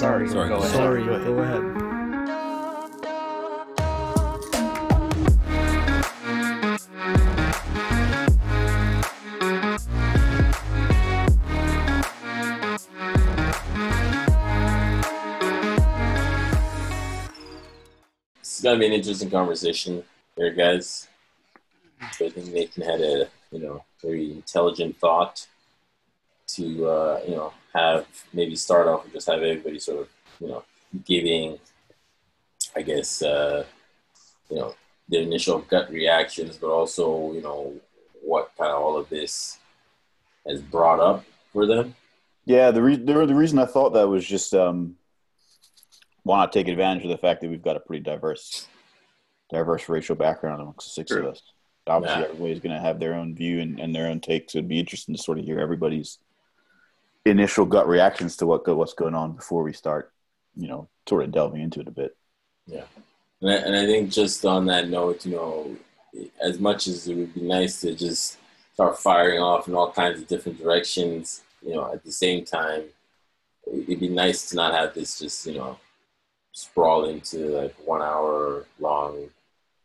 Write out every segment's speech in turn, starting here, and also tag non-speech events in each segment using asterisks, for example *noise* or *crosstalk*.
sorry. Sorry, go go ahead. Sorry, go ahead. It's gonna be an interesting conversation here, guys. So I think Nathan had a you know very intelligent thought to uh, you know have maybe start off and just have everybody sort of you know giving, I guess uh, you know the initial gut reactions, but also you know what kind of all of this has brought up for them. Yeah, the, re- the the reason I thought that was just um, why not take advantage of the fact that we've got a pretty diverse, diverse racial background amongst the six of us. Obviously, Yeah. everybody's going to have their own view and, and their own take, so it'd be interesting to sort of hear everybody's initial gut reactions to what what's going on before we start, you know, sort of delving into it a bit. Yeah, and I, and I think just on that note, you know, as much as it would be nice to just start firing off in all kinds of different directions, you know, at the same time, it'd be nice to not have this just, you know, sprawl into like one hour long,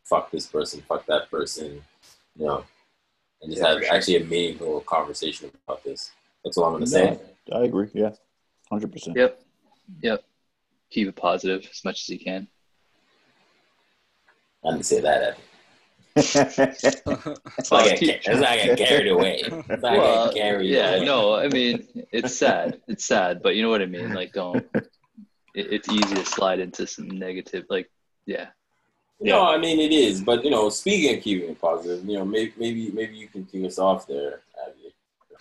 fuck this person, fuck that person, you know, and just Yeah, have sure. actually a meaningful conversation about this. That's all I'm going to say. I agree. Yeah, hundred percent. Yep. Yep. Keep it positive as much as you can. I didn't say that. Evan. *laughs* It's not gonna keep- get- it's not gonna get carried away. It's not Well, get carried yeah, away. no, I mean it's sad. It's sad, but you know what I mean. Like, don't. It, it's easy to slide into some negative. Like, yeah, No, I mean it is, but you know, speaking of keeping it positive, you know, maybe maybe maybe you can kick us off there, Abby.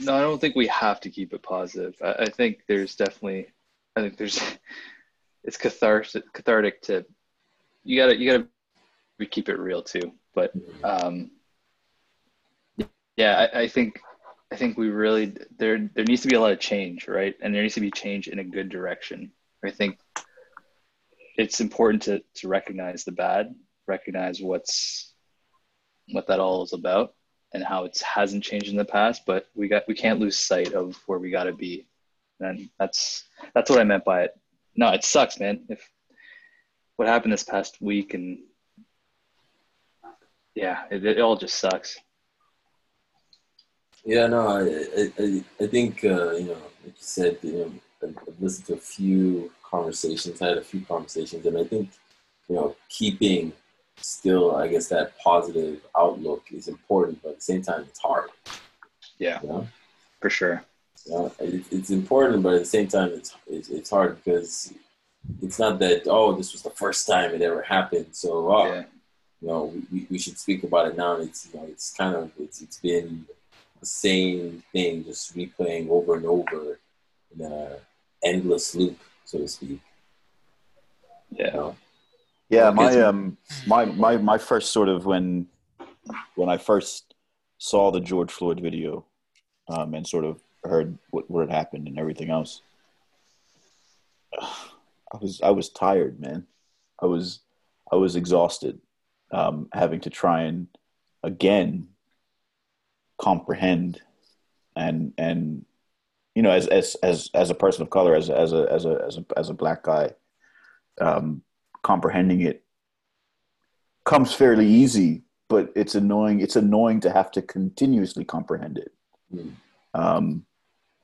No, I don't think we have to keep it positive. I, I think there's definitely. I think there's. *laughs* It's cathartic. Cathartic to. You gotta. You gotta. We keep it real too, but um, yeah, I, I think I think we really there there needs to be a lot of change, right? And there needs to be change in a good direction. I think it's important to to recognize the bad, recognize what's what that all is about, and how it hasn't changed in the past. But we got we can't lose sight of where we got to be, and that's that's what I meant by it. No, it sucks, man. If what happened this past week and yeah, it, it all just sucks. Yeah, no, I I, I, think uh, you know, like you said, you know, I've listened to a few conversations, I had a few conversations, and I think you know, keeping still, I guess, that positive outlook is important, but at the same time, it's hard. Yeah, You know, for sure. you know? It, it's important, but at the same time, it's, it's it's hard because it's not that oh, this was the first time it ever happened, so oh, Yeah, you know, we, we should speak about it now. It's you know, it's kind of it's it's been the same thing, just replaying over and over in an endless loop, so to speak. You yeah, know? Yeah, my um my, my my first sort of when when I first saw the George Floyd video um, and sort of heard what, what had happened and everything else, I was I was tired, man. I was I was exhausted, um, having to try and again comprehend and and you know as as as as a person of color as as a as a as a as a black guy um comprehending it comes fairly easy, but it's annoying. It's annoying to have to continuously comprehend it Mm. um,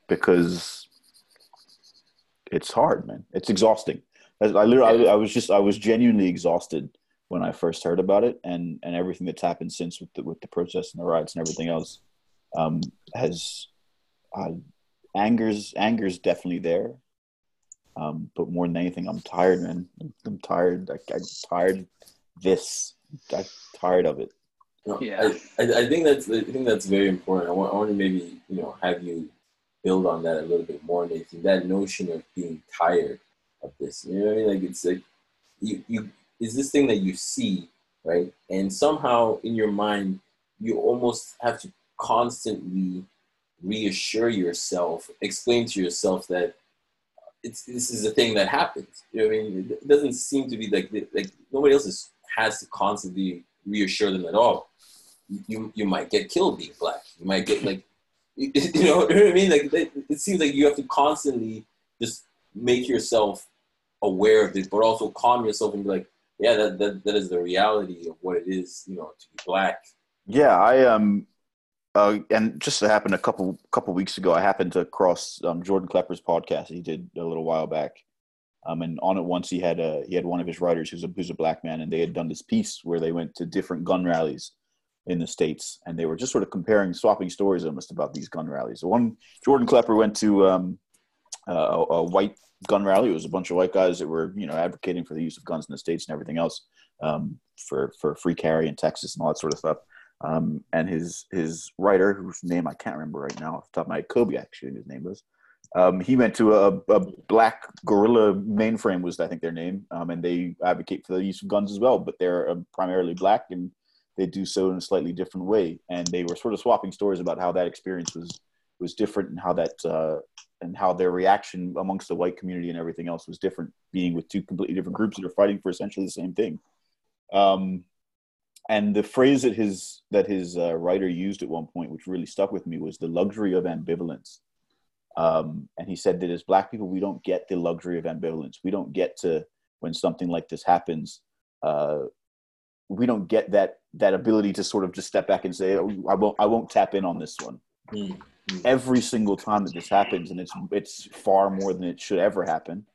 because it's hard, man. It's exhausting. I literally, I, I was just, I was genuinely exhausted when I first heard about it, and and everything that's happened since with the with the protests and the riots and everything else um, has uh, anger's anger's definitely there. Um, but more than anything, I'm tired, man. I'm, I'm tired. I, I'm tired. This, I'm tired of it. Yeah. I, I, I think that's I think that's very important. I want, I want to maybe you know have you build on that a little bit more, Nathan. That notion of being tired of this. You know what I mean? Like it's like you you is this thing that you see right, and somehow in your mind you almost have to constantly reassure yourself, explain to yourself that it's this is a thing that happens. You know what I mean? It doesn't seem to be like like nobody else is, has to constantly reassure them at all. You you might get killed being black. You might get like *laughs* you know, *laughs* you know what I mean? Like it, it seems like you have to constantly just make yourself aware of this, but also calm yourself and be like, yeah, that, that, that is the reality of what it is, you know, to be black. Yeah, I um, uh, and just happened a couple couple weeks ago. I happened to cross um, Jordan Klepper's podcast. He did a little while back, um, and on it once he had a he had one of his writers who's a who's a black man, and they had done this piece where they went to different gun rallies in the states, and they were just sort of comparing, swapping stories almost about these gun rallies. One Jordan Klepper went to um, a, a white gun rally. It was a bunch of white guys that were, you know, advocating for the use of guns in the states and everything else um, for for free carry in Texas and all that sort of stuff. Um, and his his writer, whose name I can't remember right now off the top of my head, Kobi actually his name was. Um, he went to a, a, black guerrilla mainframe was I think their name, um, and they advocate for the use of guns as well. But they're um, primarily black, and they do so in a slightly different way. And they were sort of swapping stories about how that experience was was different and how that uh, and how their reaction amongst the white community and everything else was different, being with two completely different groups that are fighting for essentially the same thing. Um, and the phrase that his that his uh, writer used at one point, which really stuck with me, was the luxury of ambivalence. Um, and he said that as Black people, we don't get the luxury of ambivalence. We don't get to when something like this happens. Uh, we don't get that that ability to sort of just step back and say, oh, "I won't, I won't tap in on this one." Mm every single time that this happens, and it's it's far more than it should ever happen.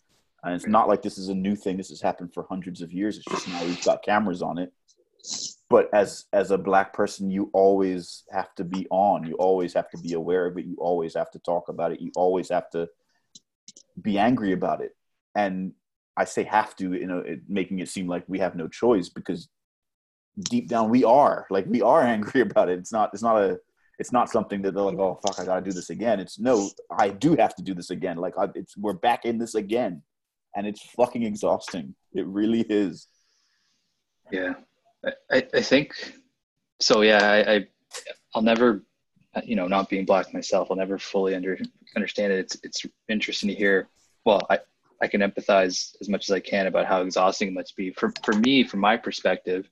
And it's not like this is a new thing. This has happened for hundreds of years. It's just now we've got cameras on it. But as as a black person, you always have to be on. You always have to be aware of it. You always have to talk about it. You always have to be angry about it. And I say have to, you know, it, making it seem like we have no choice because deep down we are. Like we are *laughs* angry about it. It's not. It's not a it's not something that they're like, oh fuck, I gotta do this again. It's no, I do have to do this again. Like I, it's we're back in this again, and it's fucking exhausting. It really is. Yeah, I, I think so. Yeah, I, I I'll never, you know, not being black myself, I'll never fully under understand it. It's it's interesting to hear. Well, I I can empathize as much as I can about how exhausting it must be for for me, from my perspective.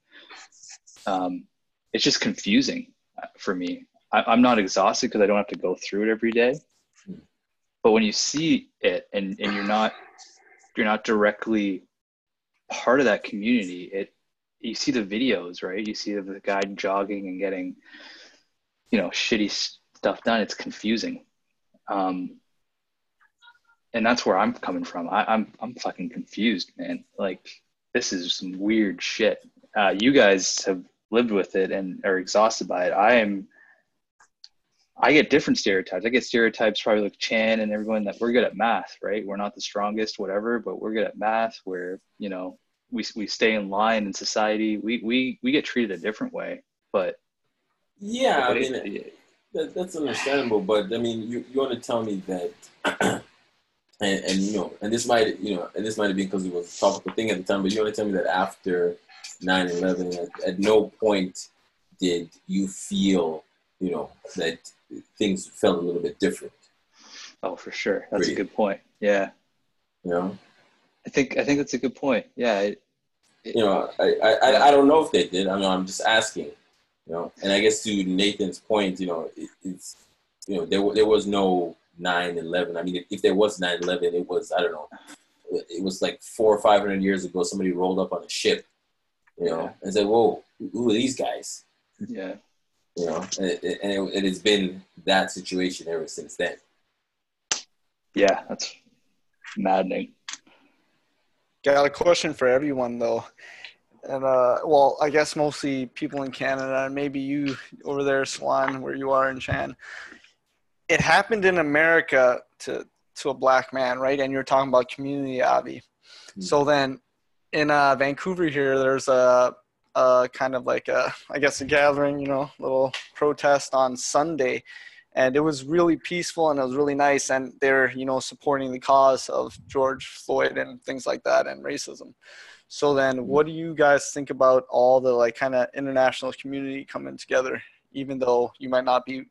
Um, it's just confusing uh, for me I, am not exhausted because I don't have to go through it every day. But when you see it and, and you're not you're not directly part of that community, it you see the videos, right? You see the guy jogging and getting, you know, shitty stuff done. It's confusing. Um, and that's where I'm coming from. I, I'm I'm fucking confused, man. Like this is some weird shit. Uh, you guys have lived with it and are exhausted by it. I am I get different stereotypes. I get stereotypes probably like Chan and everyone that we're good at math, right? We're not the strongest, whatever, but we're good at math. We're you know we we stay in line in society. We we we get treated a different way, but yeah, I mean it, that, that's understandable. But I mean, you you want to tell me that, *clears throat* and and you know, and this might you know, and this might have been because it was a topical thing at the time. But you want to tell me that after 9-11, at, at no point did you feel you know that things felt a little bit different. Oh, for sure. That's a good point. Yeah. You know, I think I think that's a good point. Yeah. It, you know, I, I, I don't know if they did. I mean, I'm just asking. You know, and I guess to Nathan's point, you know, it, it's you know there there was no 9/11. I mean, if if there was 9/11, it was I don't know. It was like four or five hundred years ago. Somebody rolled up on a ship, you know, yeah. and said, "Whoa, who are these guys?" Yeah you know, and it, and it, it has been that situation ever since then. Yeah, that's maddening. Got a question for everyone though. And uh, well, I guess mostly people in Canada, and maybe you over there, Swan, where you are in Chan. It happened in America to to a black man, right? And you're talking about community, Avi. Mm-hmm. So then, in uh, Vancouver here, there's a uh, kind of like a, I guess, a gathering, you know, little protest on Sunday. And it was really peaceful and it was really nice. And they're, you know, supporting the cause of George Floyd and things like that and racism. So then, mm-hmm. what do you guys think about all the like kind of international community coming together, even though you might not be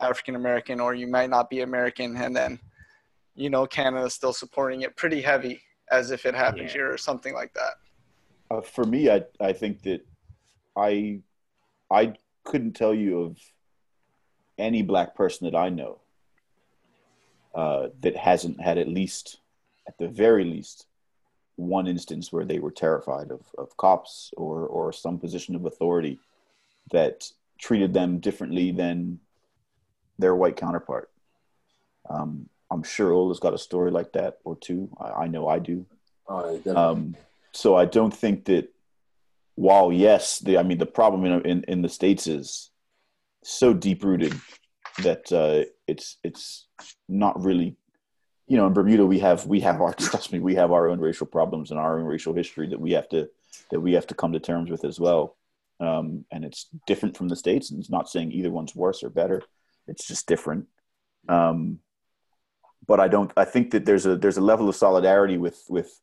African American or you might not be American, and then, you know, Canada still supporting it pretty heavy as if it happened yeah. here or something like that? Uh, for me, I I think that I I couldn't tell you of any black person that I know uh, that hasn't had at least, at the very least, one instance where they were terrified of, of cops or or some position of authority that treated them differently than their white counterpart. Um, I'm sure Ola's got a story like that or two. I, I know I do. Oh, Um, so I don't think that while yes, the I mean the problem in in, in the states is so deep rooted that uh, it's it's not really you know in Bermuda we have we have our *laughs* trust me we have our own racial problems and our own racial history that we have to that we have to come to terms with as well. Um, and it's different from the states, and it's not saying either one's worse or better. It's just different. Um, but I don't. I think that there's a there's a level of solidarity with with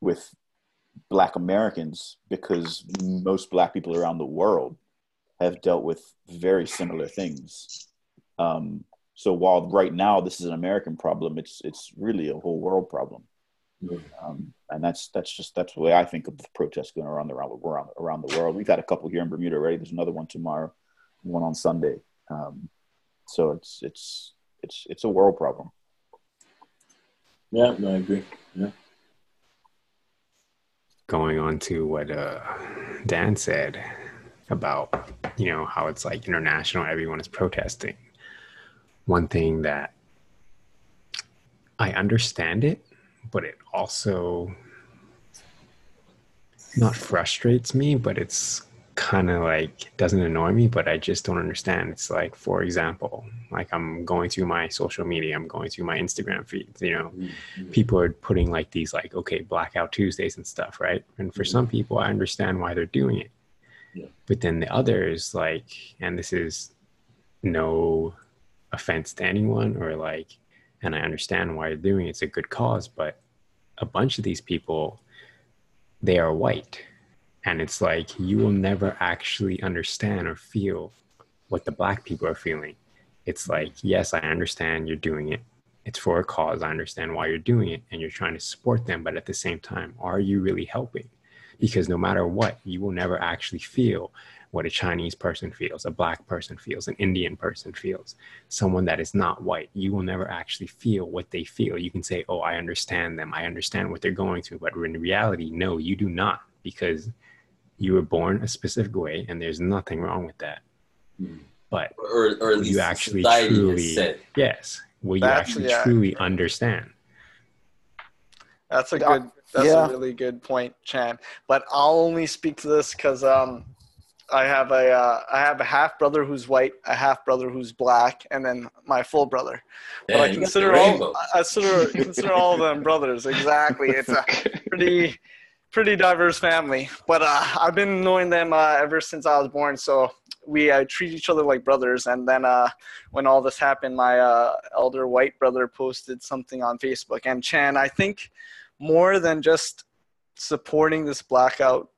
with Black Americans because most Black people around the world have dealt with very similar things. Um, so while right now this is an American problem, it's it's really a whole world problem. Um, and that's that's just that's the way I think of the protests going around the around, around around the world. We've had a couple here in Bermuda already. There's another one tomorrow, one on Sunday. Um, so it's it's it's it's a world problem. yeah, no, I agree. Yeah. going on to what uh, Dan said about you know how it's like international, everyone is protesting. One thing that I understand it, but it also not frustrates me, but it's kind of like doesn't annoy me, but I just don't understand. It's like, for example, like I'm going through my social media, I'm going through my Instagram feeds, you know, Mhm. people are putting like these like okay blackout tuesdays and stuff right and for Mhm. some people i understand why they're doing it But then the others like and this is no offense to anyone or like and i understand why you're doing it. it's a good cause but a bunch of these people they are white and it's like you will never actually understand or feel what the black people are feeling it's like yes i understand you're doing it it's for a cause. I understand why you're doing it and you're trying to support them, but at the same time, are you really helping? Because no matter what, you will never actually feel what a Chinese person feels, a black person feels, an Indian person feels, someone that is not white. You will never actually feel what they feel. You can say, Oh, I understand them. I understand what they're going through. But in reality, no, you do not, because you were born a specific way and there's nothing wrong with that. Mhm. But Or, or at least you actually truly yes will you actually yeah. truly understand That's a good. That's Yeah. a really good point, Chan. But I'll only speak to this because um, I have a uh, I have a half brother who's white, a half brother who's black, and then my full brother. But Man, I you got the consider all I consider consider all of them brothers. Exactly. It's a pretty pretty diverse family. But uh, I've been knowing them uh, ever since I was born. So we uh, treat each other like brothers. And then uh, when all this happened, my uh, elder white brother posted something on Facebook. And Chan, I think more than just supporting this blackout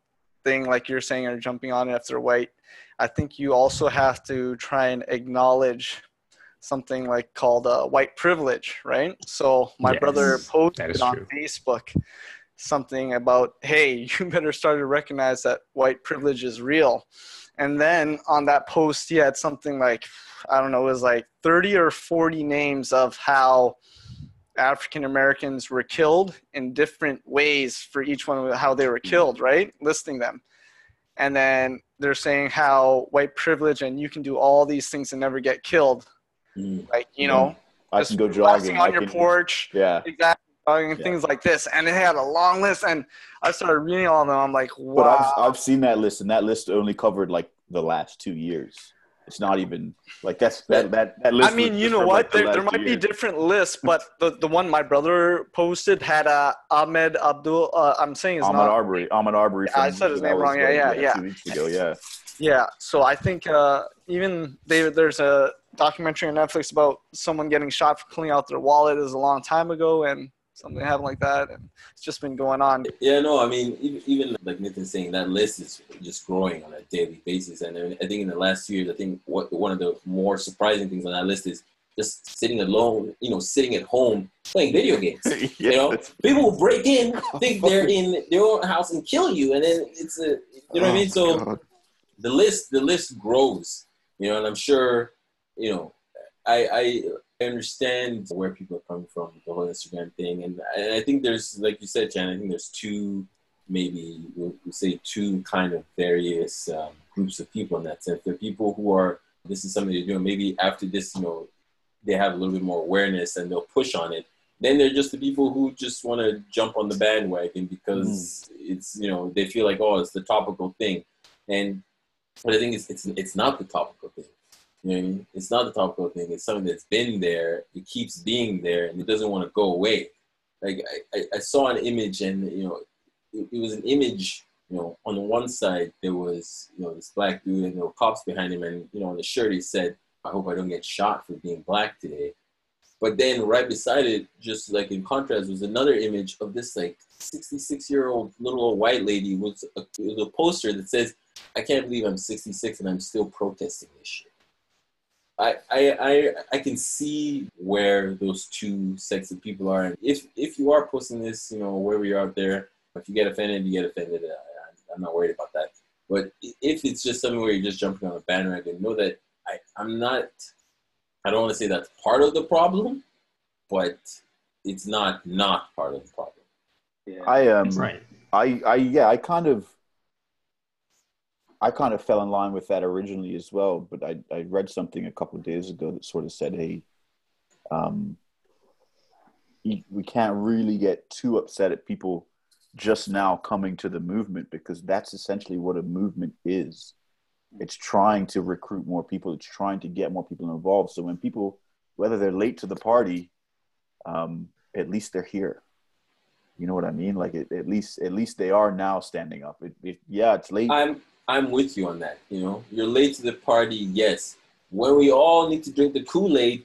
thing, like you're saying, or jumping on it if they're white, I think you also have to try and acknowledge something like called uh, white privilege, right? So my Yes, brother posted on true. Facebook something about, hey, *laughs* you better start to recognize that white privilege is real. And then on that post, he had something like, I don't know, it was like 30 or 40 names of how African Americans were killed in different ways for each one, how they were killed, right? Listing them. And then they're saying how white privilege and you can do all these things and never get killed. Mm. Like, you Yeah. know, I just can go jogging on I your can- porch, Yeah, exactly, jogging, Yeah. things like this. And it had a long list. And I started reading all of them. I'm like, but wow. I've I've seen that list, and that list only covered like the last two years. It's not even like that's that that that list. I mean, you know what? like, the There, last there might two be different lists, but the, the one my brother posted had uh, Ahmed Abdul. Uh, I'm saying his Ahmed not. Arbery. Ahmaud Arbery. Yeah, I said his name wrong. Yeah, like, yeah, yeah. Two weeks ago, yeah. Yeah, so I think uh, even they, there's a documentary on Netflix about someone getting shot for pulling out their wallet. Is a long time ago, and something happened like that, and it's just been going on. Yeah, no, I mean, even, even like Nathan's saying, that list is just growing on a daily basis. And I I think in the last few years, I think what one of the more surprising things on that list is just sitting alone, you know, sitting at home playing video *laughs* games. You know, people will break in, think *laughs* they're in their own house and kill you, and then it's a, you know what I mean? Oh, so God. the list, the list grows, you know, and I'm sure, you know, I, I I understand where people are coming from the whole Instagram thing, and I, I think there's, like you said, Jan. I think there's two, maybe we'll, we'll say two kind of various um, groups of people in that sense. There are people who are this is something they're doing. Maybe after this, you know, they have a little bit more awareness and they'll push on it. Then they're just the people who just want to jump on the bandwagon because mm. it's you know they feel like oh it's the topical thing, and but I think is it's it's not the topical thing. You know? It's not the topical thing. It's something that's been there. It keeps being there, and it doesn't want to go away. Like I, I saw an image, and you know, it, it was an image you know, on the one side there was, you know, this black dude and there were cops behind him, and you know, on the shirt he said, "I hope I don't get shot for being black today." But then right beside it, just like in contrast, was another image of this like 66 year old little old white lady with a, with a poster that says, "I can't believe I'm 66 and I'm still protesting this shit." I, I, I, I can see where those two sets of people are. And if, if you are posting this, you know, wherever you're out there, if you get offended, you get offended. Uh, I'm not worried about that. But if it's just something where you're just jumping on a bandwagon, know that I, I'm not. I don't want to say that's part of the problem, but it's not not part of the problem. Yeah. I um right. I I yeah I kind of I kind of fell in line with that originally as well, but I I read something a couple days ago that sort of said, hey, um, we can't really get too upset at people just now coming to the movement because that's essentially what a movement is. It's trying to recruit more people. It's trying to get more people involved. So when people, whether they're late to the party, um, at least they're here. You know what I mean? Like it, at least, at least they are now standing up. It, it, yeah, it's late. I'm, I'm with you on that. You know, you're late to the party. Yes. When we all need to drink the Kool-Aid,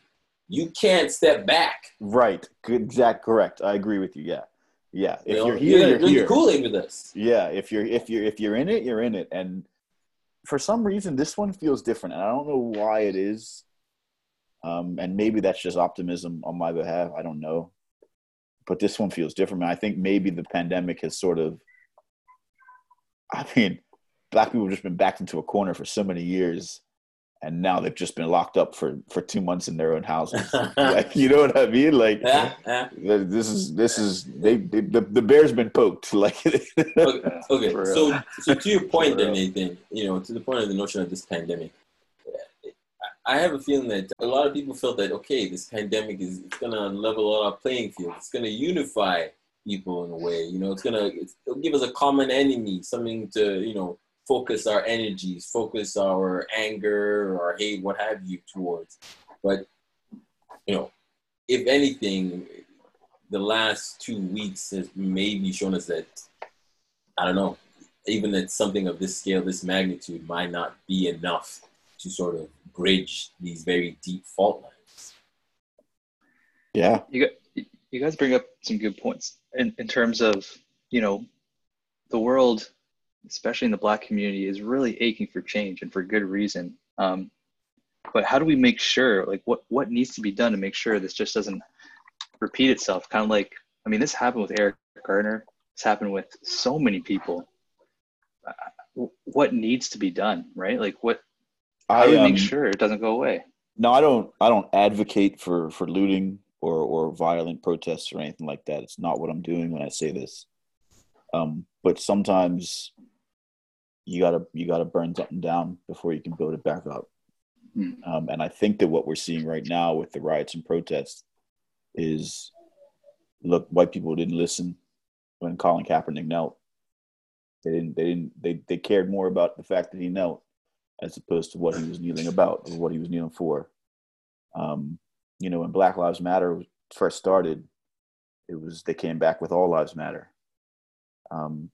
you can't step back. Right. Good. Exact. Correct. I agree with you. Yeah. Yeah, if you are here, you're, you're here. Kool-Aid with us. Yeah, if you're if you're if you're in it, you're in it. And for some reason, this one feels different, and I don't know why it is. Um, and maybe that's just optimism on my behalf. I don't know, but this one feels different. And I think maybe the pandemic has sort of. I mean, black people have just been backed into a corner for so many years and now they've just been locked up for for two months in their own houses. *laughs* like, you know what I mean? Like yeah, yeah. this is this is they, they, the the bear's been poked. *laughs* Like okay, okay. so so to your point, then Nathan, you know, to the point of the notion of this pandemic. I have a feeling that a lot of people felt that okay, this pandemic is it's gonna level all our playing field. It's gonna unify people in a way. You know, it's gonna it's, it'll give us a common enemy, something to you know focus our energies, focus our anger or hate, what have you, towards. But, you know, if anything, the last two weeks has maybe shown us that, I don't know, even that something of this scale, this magnitude might not be enough to sort of bridge these very deep fault lines. Yeah. You, you guys bring up some good points in, in terms of, you know, the world especially in the black community, is really aching for change and for good reason. Um, but how do we make sure, like, what what needs to be done to make sure this just doesn't repeat itself? Kind of like, I mean, this happened with Eric Garner. This happened with so many people. Uh, what needs to be done, right? Like, what? How I, do we um, make sure it doesn't go away? No, I don't. I don't advocate for for looting or or violent protests or anything like that. It's not what I'm doing when I say this. Um, but sometimes you gotta you gotta burn something down before you can build it back up. Hmm. Um, and I think that what we're seeing right now with the riots and protests is, look, white people didn't listen when Colin Kaepernick knelt. They didn't. They didn't. They they cared more about the fact that he knelt as opposed to what he was kneeling about or what he was kneeling for. Um, you know, when Black Lives Matter first started, it was they came back with All Lives Matter. Um,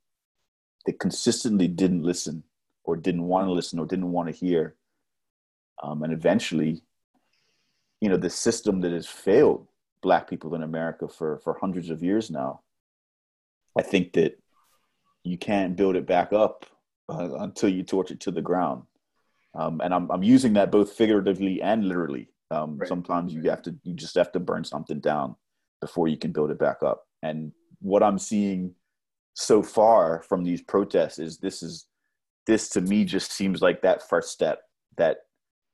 they consistently didn't listen or didn't want to listen or didn't want to hear. Um, and eventually, you know, the system that has failed black people in America for, for hundreds of years now, I think that you can't build it back up uh, until you torch it to the ground. Um, and I'm, I'm using that both figuratively and literally. Um, right. Sometimes you have to, you just have to burn something down before you can build it back up. And what I'm seeing so far from these protests is this is this to me just seems like that first step that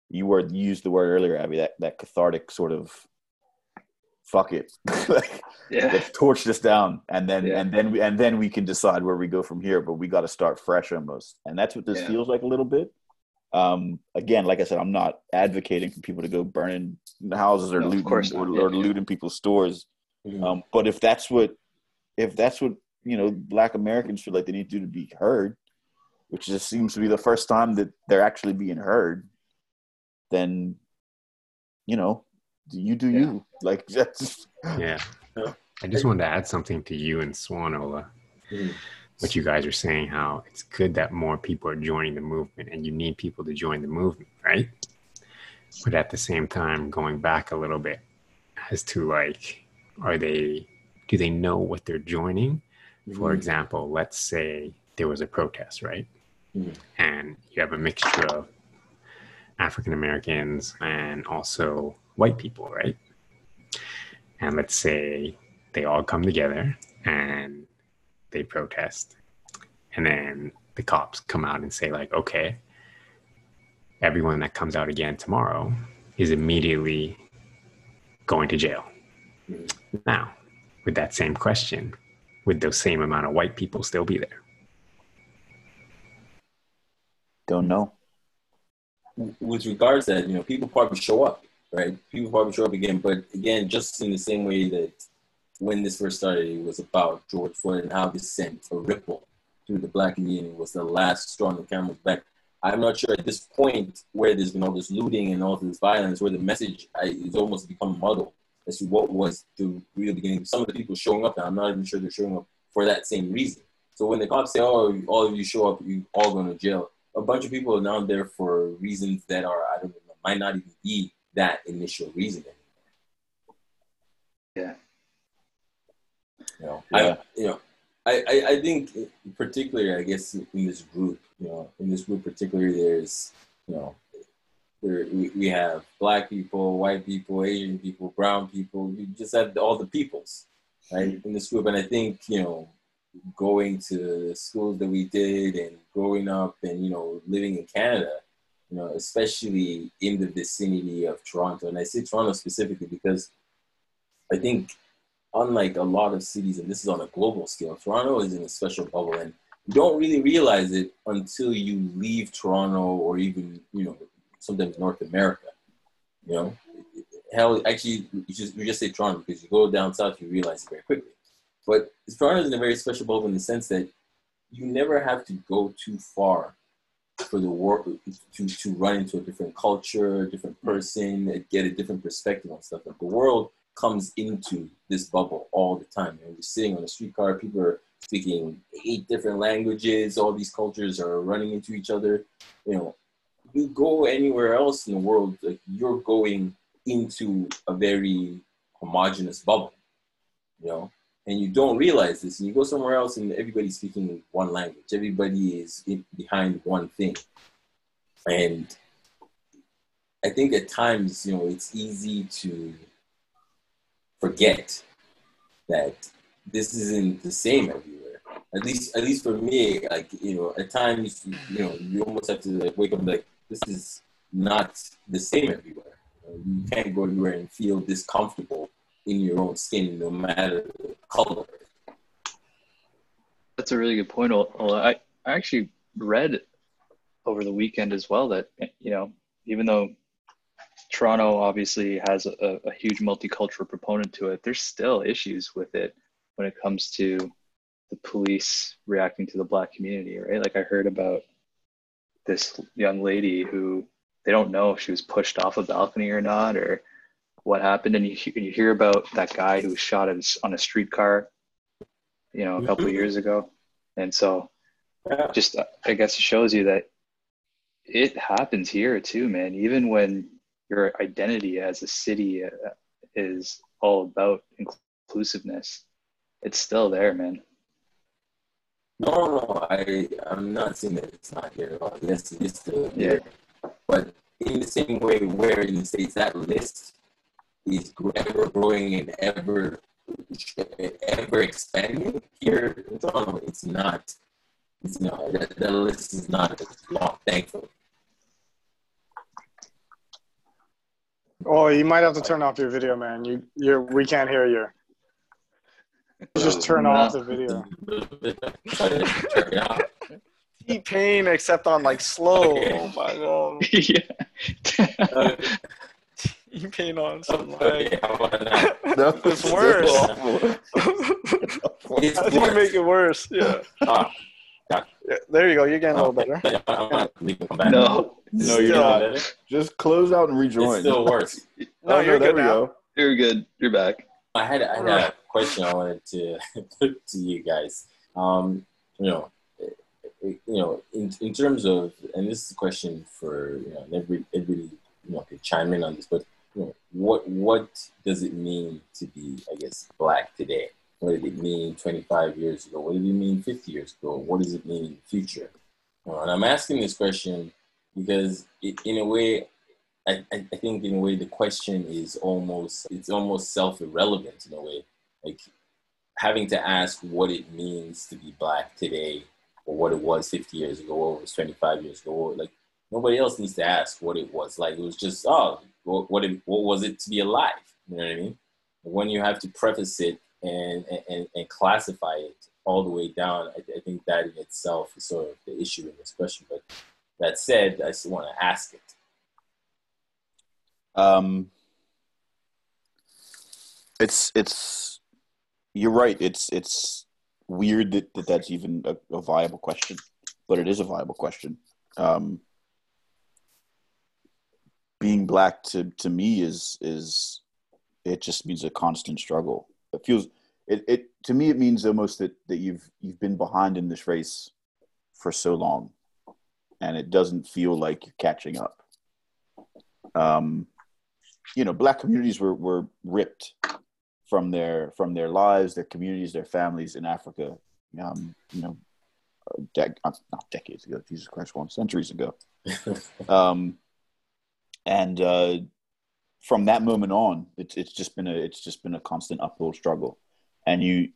you were you used the word earlier abby that that cathartic sort of fuck it, *laughs* like Yeah. let's torch this down, and then Yeah. and then we, and then we can decide where we go from here. But we got to start fresh almost, and that's what this Yeah. feels like a little bit. Um, again, like I said, I'm not advocating for people to go burning houses or No, looting or, not. or Yeah, yeah. looting people's stores. Mhm. Um, but if that's what if that's what you know Black Americans feel like they need to do to be heard, which just seems to be the first time that they're actually being heard, then you know you do Yeah. you like *laughs* that's Yeah. Yeah. I just wanted to add something to you and Swanola. Mhm. What you guys are saying, how it's good that more people are joining the movement and you need people to join the movement, right? But at the same time, going back a little bit as to like, are they, do they know what they're joining? For Mhm. example, let's say there was a protest, right? Mhm. And you have a mixture of African Americans and also white people, right? And let's say they all come together and they protest. And then the cops come out and say, like, okay, everyone that comes out again tomorrow is immediately going to jail. Mhm. Now, with that same question, would those same amount of white people still be there? don't know. with regards to that, you know, people probably show up, right? People probably show up again, but again, just in the same way that when this first started, it was about George Floyd and how this sent a ripple through the black community was the last straw on the camel's back. I'm not sure at this point where there's been all this looting and all this violence, where the message I, is almost become muddled as to what was the real beginning. Some of the people showing up, and I'm not even sure they're showing up for that same reason. So when the cops say, "Oh, all of you show up, you all going to jail," a bunch of people are now there for reasons that are I don't know might not even be that initial reason anymore. Yeah. You know, Yeah. I you know, I, I I think particularly I guess in this group, you know, in this group particularly, there's you know, we, we have black people, white people, Asian people, brown people. You just have all the peoples, right, in this group, and I think you know going to schools that we did and growing up and you know living in Canada, you know, especially in the vicinity of Toronto, and I say Toronto specifically because I think unlike a lot of cities, and this is on a global scale, Toronto is in a special bubble, and you don't really realize it until you leave Toronto or even you know sometimes North America. You know, hell, actually, you just you just say Toronto because you go down south, you realize it very quickly. But Toronto is in a very special bubble in the sense that you never have to go too far for the work to, to run into a different culture, a different person, and get a different perspective on stuff. Like the world comes into this bubble all the time. And you're sitting on a streetcar, people are speaking eight different languages, all these cultures are running into each other. You know, you go anywhere else in the world, like you're going into a very homogenous bubble, you know, and you don't realize this. And you go somewhere else and everybody's speaking one language, everybody is in, behind one thing. And I think at times, you know, it's easy to forget that this isn't the same everywhere. At least, at least for me, like you know, at times, you know, you almost have to like wake up like, this is not the same everywhere. You can't go anywhere and feel this comfortable in your own skin, no matter the color. That's a really good point. Ola. I, I actually read over the weekend as well that, you know, even though Toronto obviously has a, a huge multicultural proponent to it, there's still issues with it when it comes to the police reacting to the black community, right? Like I heard about this young lady who they don't know if she was pushed off a balcony or not or what happened. And you, you hear about that guy who was shot on a streetcar, you know, a couple of years ago. And so Yeah. just, I guess it shows you that it happens here too, man. Even when your identity as a city uh, is all about inclusiveness, it's still there, man. No, no, I, I'm not saying that it's not here at all. Yes, it is still here. But in the same way, where in the States that list is ever growing and ever, ever expanding, here in Toronto, it's not. It's not. That, that list is not as long, thankfully. Oh, you might have to turn off your video, man. You, you, we can't hear you. Just turn No. off the video. *laughs* T-Pain, except on like slow. *laughs* Oh my god. *laughs* yeah. T-Pain on some okay, like. how about It's worse. awful. It's I think you make it worse. Yeah. Ah, yeah. There you go. You're getting a little better. I'm gonna leave and come back. No, No, you're Still- not. Just close out and rejoin. It's still worse. No, Oh, you're there good we now. go. you're good. You're back. I had, I had a question I wanted to *laughs* put to you guys. Um, you know, eh, eh, you know, in, in terms of, and this is a question for you know, every, everybody you know could chime in on this, but you know, what what does it mean to be, I guess, black today? What did it mean 25 years ago? What did it mean 50 years ago? What does it mean in the future? Know, and I'm asking this question because, it, in a way, I, I think in a way the question is almost it's almost self irrelevant in a way. Like having to ask what it means to be black today or what it was 50 years ago or it was 25 years ago or like nobody else needs to ask what it was like. It was just oh what what, it, what was it to be alive? You know what i mean? When you have to preface it and and, and classify it all the way down I, I think that in itself is sort of the issue in this question. But that said i still want to ask it. Um, it's it's you're right. It's it's weird that, that that's even a, a viable question, but it is a viable question. Um, being black to to me is is it just means a constant struggle. It feels it, it to me it means almost that that you've you've been behind in this race for so long, and it doesn't feel like you're catching up. Um, you know, black communities were, were ripped from their from their lives, their communities, their families in Africa. Um, you know, dec- not decades ago, Jesus Christ, one centuries ago. *laughs* Um, and uh, from that moment on, it's it's just been a it's just been a constant uphill struggle, and you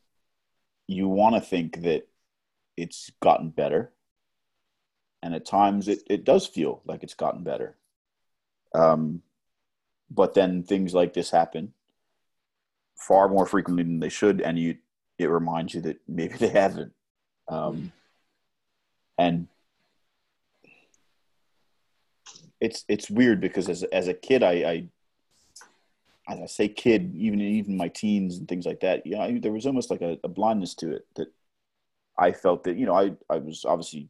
you want to think that it's gotten better, and at times it it does feel like it's gotten better. Um, but then things like this happen far more frequently than they should, and you it reminds you that maybe they haven't. Um, and it's it's weird because as as a kid, I, I as I say kid, even even my teens and things like that, you know, I, there was almost like a, a blindness to it that I felt that you know I I was obviously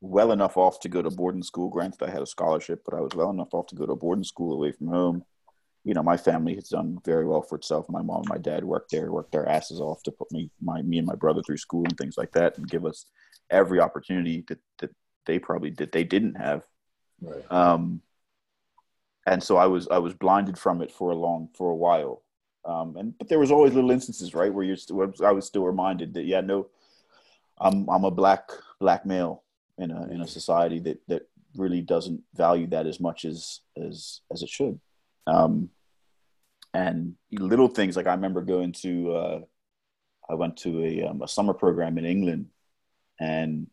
well enough off to go to boarding school. Granted, I had a scholarship, but I was well enough off to go to a boarding school away from home. You know, my family has done very well for itself. My mom and my dad worked there, worked their asses off to put me, my, me and my brother through school and things like that, and give us every opportunity that, that they probably that they didn't have. right. Um, and so I was I was blinded from it for a long for a while. Um, and but there was always little instances, right, where you're I was still reminded that yeah, no, I'm I'm a black black male in a in a society that that really doesn't value that as much as as as it should. Um, and little things like I remember going to uh, I went to a um, a summer program in England, and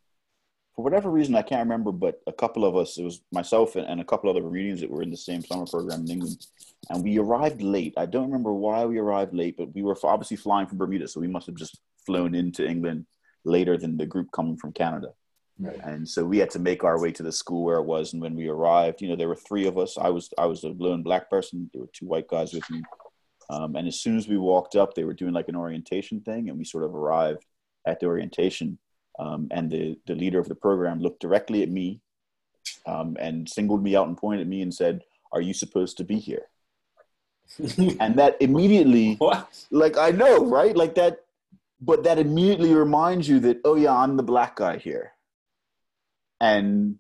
for whatever reason I can't remember, but a couple of us, it was myself and, and a couple other Marines that were in the same summer program in England, and we arrived late. I don't remember why we arrived late, but we were obviously flying from Bermuda, so we must have just flown into England later than the group coming from Canada. Right. And so we had to make our way to the school where it was. And when we arrived, you know, there were three of us. I was I was a lone black person. There were two white guys with me. Um, and as soon as we walked up, they were doing like an orientation thing, and we sort of arrived at the orientation. Um, and the the leader of the program looked directly at me, um, and singled me out and pointed at me and said, "Are you supposed to be here?" *laughs* And that immediately what? like I know, right? Like that, but that immediately reminds you that oh yeah, I'm the black guy here. And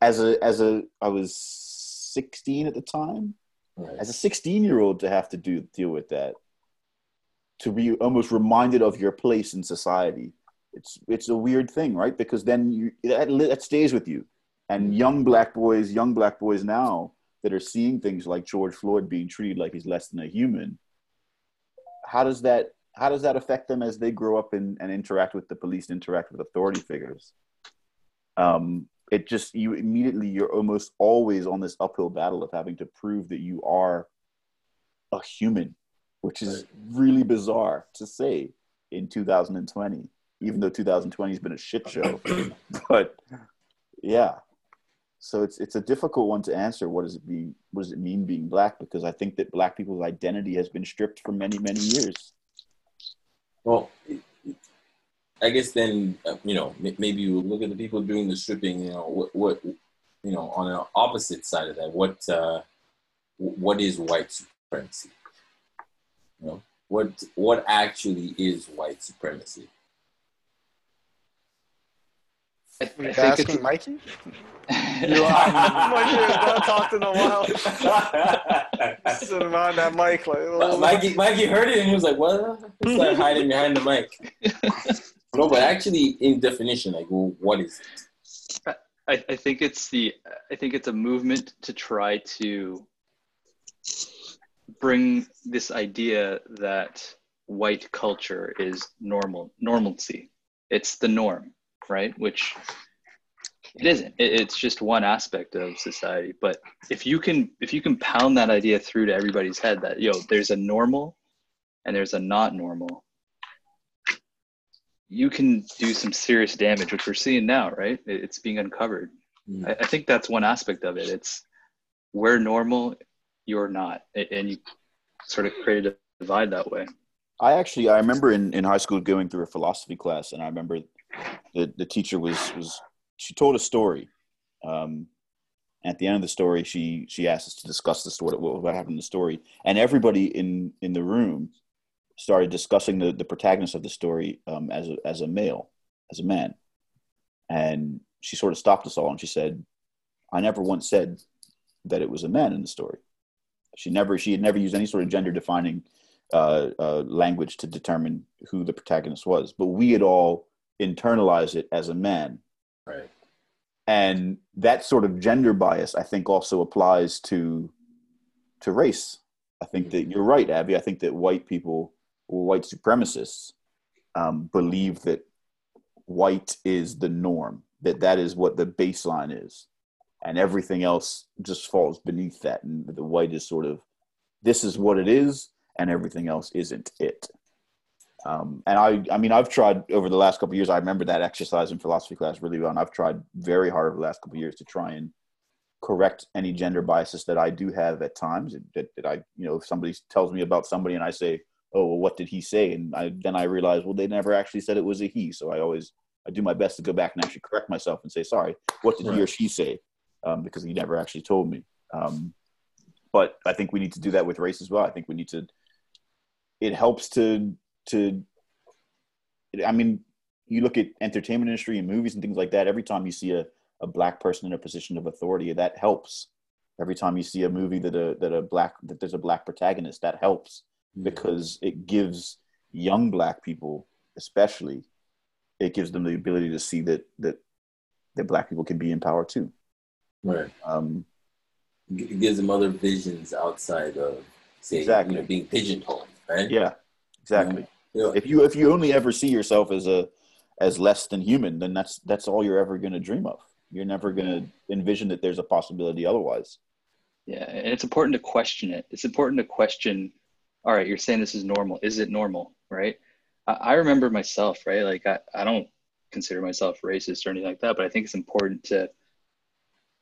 as a as a I was 16 at the time, Right. as a 16 year old to have to do deal with that, to be almost reminded of your place in society, it's it's a weird thing, right? Because then you that, that stays with you, and mm. young black boys, young black boys now that are seeing things like George Floyd being treated like he's less than a human. How does that how does that affect them as they grow up and, and interact with the police, interact with authority figures? Um, it just you immediately you're almost always on this uphill battle of having to prove that you are a human, which is really bizarre to say in 2020, even though 2020 has been a shit show. *clears throat* but yeah, so it's it's a difficult one to answer. What does it mean? What does it mean being black? Because I think that black people's identity has been stripped for many many years. Well, I guess then uh, you know maybe you look at the people doing the stripping. You know what, what you know on the opposite side of that. What uh, what is white supremacy? You know what what actually is white supremacy? I, I asking Mikey? *laughs* you are. *laughs* Mikey has not talked in a while. *laughs* Sitting behind that mic, like. Mikey. Mikey heard it and he was like, "What?" It's like hiding behind the mic. No, but actually, in definition, like, well, what is it? I, I think it's the. I think it's a movement to try to bring this idea that white culture is normal normalcy. It's the norm right? Which it isn't. It's just one aspect of society. But if you can if you can pound that idea through to everybody's head that yo, there's a normal and there's a not normal, you can do some serious damage, which we're seeing now, right? It's being uncovered. Mm. I, I think that's one aspect of it. It's we're normal, you're not, and you sort of create a divide that way. I actually I remember in, in high school going through a philosophy class, and I remember the the teacher was was she told a story. Um, at the end of the story, she she asked us to discuss the story, what, what happened in the story, and everybody in in the room started discussing the the protagonist of the story um, as a as a male, as a man, and she sort of stopped us all and she said, "I never once said that it was a man in the story." She never she had never used any sort of gender defining uh, uh, language to determine who the protagonist was, but we had all internalized it as a man. Right. And that sort of gender bias, I think, also applies to to race. I think that you're right, Abby. I think that white people white supremacists um, believe that white is the norm, that that is what the baseline is, and everything else just falls beneath that. And the white is sort of this is what it is, and everything else isn't it. Um, and I, I mean, I've tried over the last couple years. I remember that exercise in philosophy class really well, and I've tried very hard over the last couple years to try and correct any gender biases that I do have at times. That, that I, you know, if somebody tells me about somebody and I say, "Oh, well, what did he say?" and I, then I realize, well, they never actually said it was a he. So I always, I do my best to go back and actually correct myself and say, "Sorry, what did right. he or she say?" Um, because he never actually told me. Um, but I think we need to do that with race as well. I think we need to. It helps to to i mean you look at entertainment industry and movies and things like that every time you see a, a black person in a position of authority that helps every time you see a movie that a that a black that there's a black protagonist that helps because it gives young black people especially it gives them the ability to see that that that black people can be in power too right um it gives them other visions outside of say exactly. you know being pigeonholed right yeah exactly yeah. If you if you only ever see yourself as a as less than human, then that's that's all you're ever going to dream of. You're never going to envision that there's a possibility otherwise. Yeah, and it's important to question it. It's important to question. All right, you're saying this is normal. Is it normal? Right. I, I remember myself. Right. Like I, I don't consider myself racist or anything like that, but I think it's important to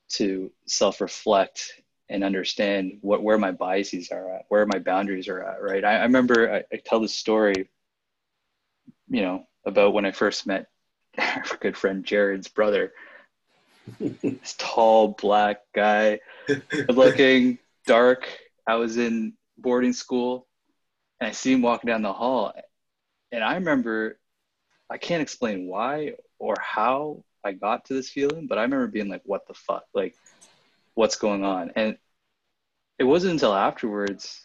to self reflect and understand what where my biases are at, where my boundaries are at. Right. I, I remember I, I tell this story you know, about when I first met *laughs* our good friend Jared's brother. *laughs* this tall black guy, looking, dark. I was in boarding school and I see him walking down the hall. And I remember, I can't explain why or how I got to this feeling, but I remember being like, what the fuck? Like, what's going on? And it wasn't until afterwards,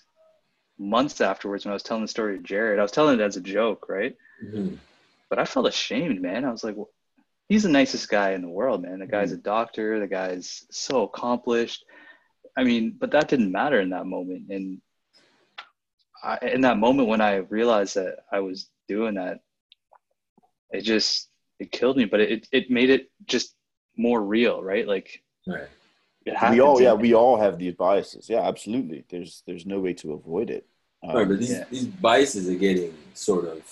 months afterwards, when I was telling the story to Jared, I was telling it as a joke, right? Mm-hmm. But I felt ashamed, man. I was like, well, he's the nicest guy in the world, man. The guy's mm-hmm. a doctor. The guy's so accomplished. I mean, but that didn't matter in that moment. And I, in that moment when I realized that I was doing that, it just it killed me. But it it made it just more real, right? Like Right. it we all yeah in- we all have these biases yeah absolutely there's there's no way to avoid it Um, right, but these, yeah. these biases are getting sort of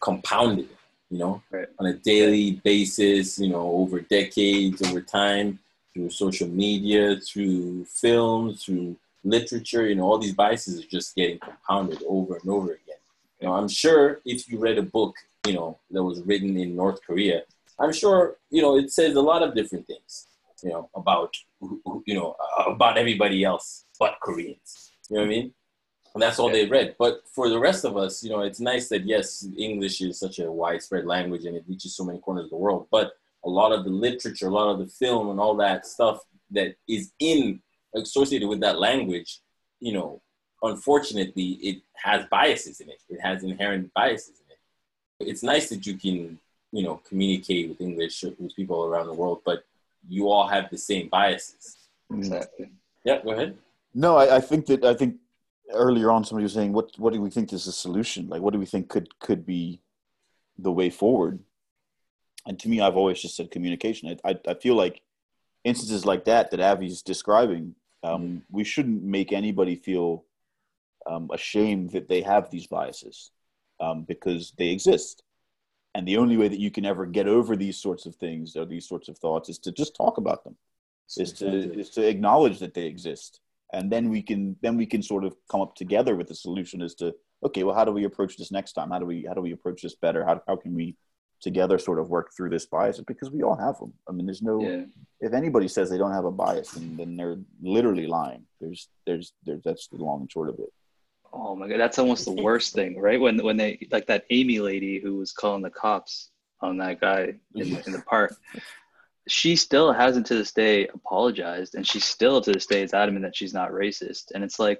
compounded, you know, Right. on a daily basis, you know, over decades, over time, through social media, through films, through literature, you know, all these biases are just getting compounded over and over again. You know, I'm sure if you read a book, you know, that was written in North Korea, I'm sure, you know, it says a lot of different things, you know, about, you know, about everybody else but Koreans. You know what I mean? And that's all they read. But for the rest of us, you know, it's nice that yes, English is such a widespread language and it reaches so many corners of the world. But a lot of the literature, a lot of the film, and all that stuff that is in associated with that language, you know, unfortunately, it has biases in it. It has inherent biases in it. It's nice that you can, you know, communicate with English with people around the world, but you all have the same biases. Exactly. Yeah, go ahead. No, I, I think that I think earlier on somebody was saying what what do we think is the solution? Like what do we think could could be the way forward? And to me, I've always just said communication. I I, I feel like instances like that that Avi's describing, um, we shouldn't make anybody feel um, ashamed that they have these biases um, because they exist. And the only way that you can ever get over these sorts of things or these sorts of thoughts is to just talk about them is to is to acknowledge that they exist. And then we can then we can sort of come up together with a solution as to okay well how do we approach this next time? How do we how do we approach this better? How, how can we together sort of work through this bias because we all have them i mean there's no Yeah. if anybody says they don't have a bias then, then they're literally lying there's there's there's that's the long and short of it Oh my god, that's almost the worst thing, right? When when they like that Amy lady who was calling the cops on that guy in, the- in the park. She still hasn't to this day apologized, and she still to this day is adamant that she's not racist. And it's like,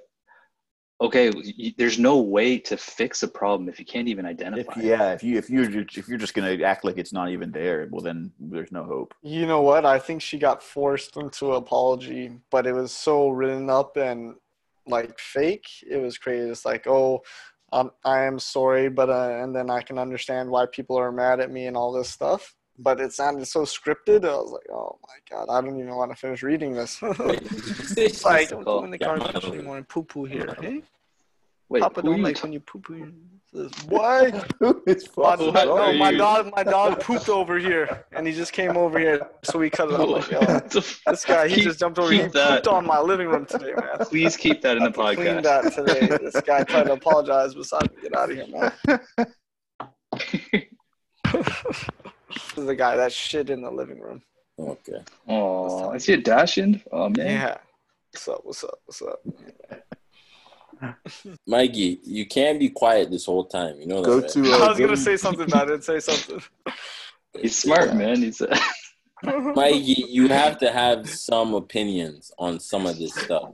okay, y- there's no way to fix a problem if you can't even identify. if it. yeah if you if you're if you're just gonna act like it's not even there well then there's no hope You know what? I think she got forced into an apology, but it was so written up and like fake. It was crazy. It's like, oh, um, I am sorry, but uh, and then I can understand why people are mad at me and all this stuff. But it sounded so scripted. I was like, oh my god, I don't even want to finish reading this. *laughs* it's like, don't go in the garbage anymore and poo poo here. Wait, Papa don't like when you poo poo. What? *laughs* it's oh, My, my, no, my dog, my dog pooped over here, and he just came over here, so we cut it. I'm like, yo, What the f- *laughs* this guy, he Keep- just jumped over. He keep that. pooped on my living room today, man. Please keep that in the I podcast. that today. This guy tried to apologize, beside me. Get out of here, man. This is the guy that shit in the living room. Okay. Oh, is he a dachshund? Oh man. Yeah. What's up? What's up? What's up? *laughs* Mikey, you can't be quiet this whole time. You know that. go right? to *laughs* I uh, was gonna say something, but I didn't say something. *laughs* He's smart, man. He's a, Mikey, you have to have some opinions on some of this stuff.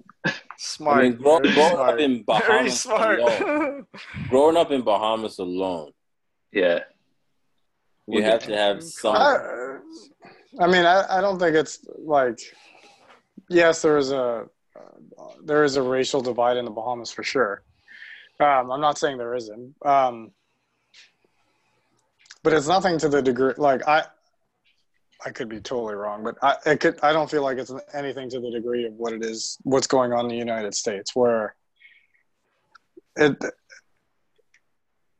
Smart. I mean, grow, very growing smart. up in Very Bahamas smart. alone, growing up in Bahamas alone, yeah. You have to have some. I, I mean, I, I don't think it's like, yes, there is a uh, there is a racial divide in the Bahamas for sure. Um, I'm not saying there isn't, um, but it's nothing to the degree. Like I, I could be totally wrong, but I it could. I don't feel like it's anything to the degree of what it is, what's going on in the United States, where it.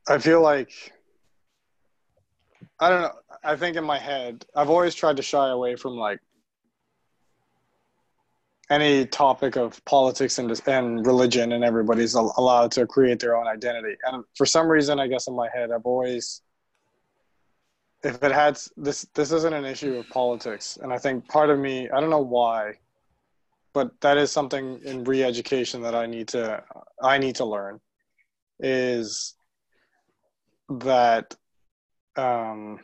I feel like I don't know. I think in my head, I've always tried to shy away from like any topic of politics and and religion, and everybody's allowed to create their own identity. And for some reason, I guess in my head, I've always, if it had this, this isn't an issue of politics, and I think part of me, I don't know why, but that is something in re-education that I need to, I need to learn, is that um,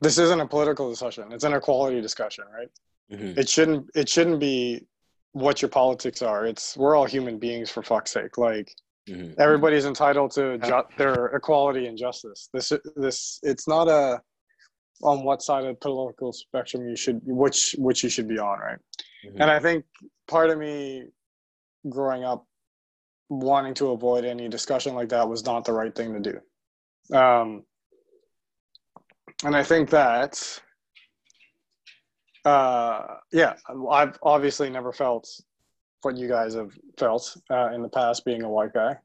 this isn't a political discussion. It's an equality discussion right? Mhm. it shouldn't it shouldn't be what your politics are. It's we're all human beings for fuck's sake. Like Mhm. everybody's entitled to ju- their equality and justice. This this it's not a on what side of the political spectrum you should which which you should be on right? Mhm. and i think part of me growing up wanting to avoid any discussion like that was not the right thing to do um and i think that uh, yeah, I've obviously never felt what you guys have felt uh, in the past being a white guy.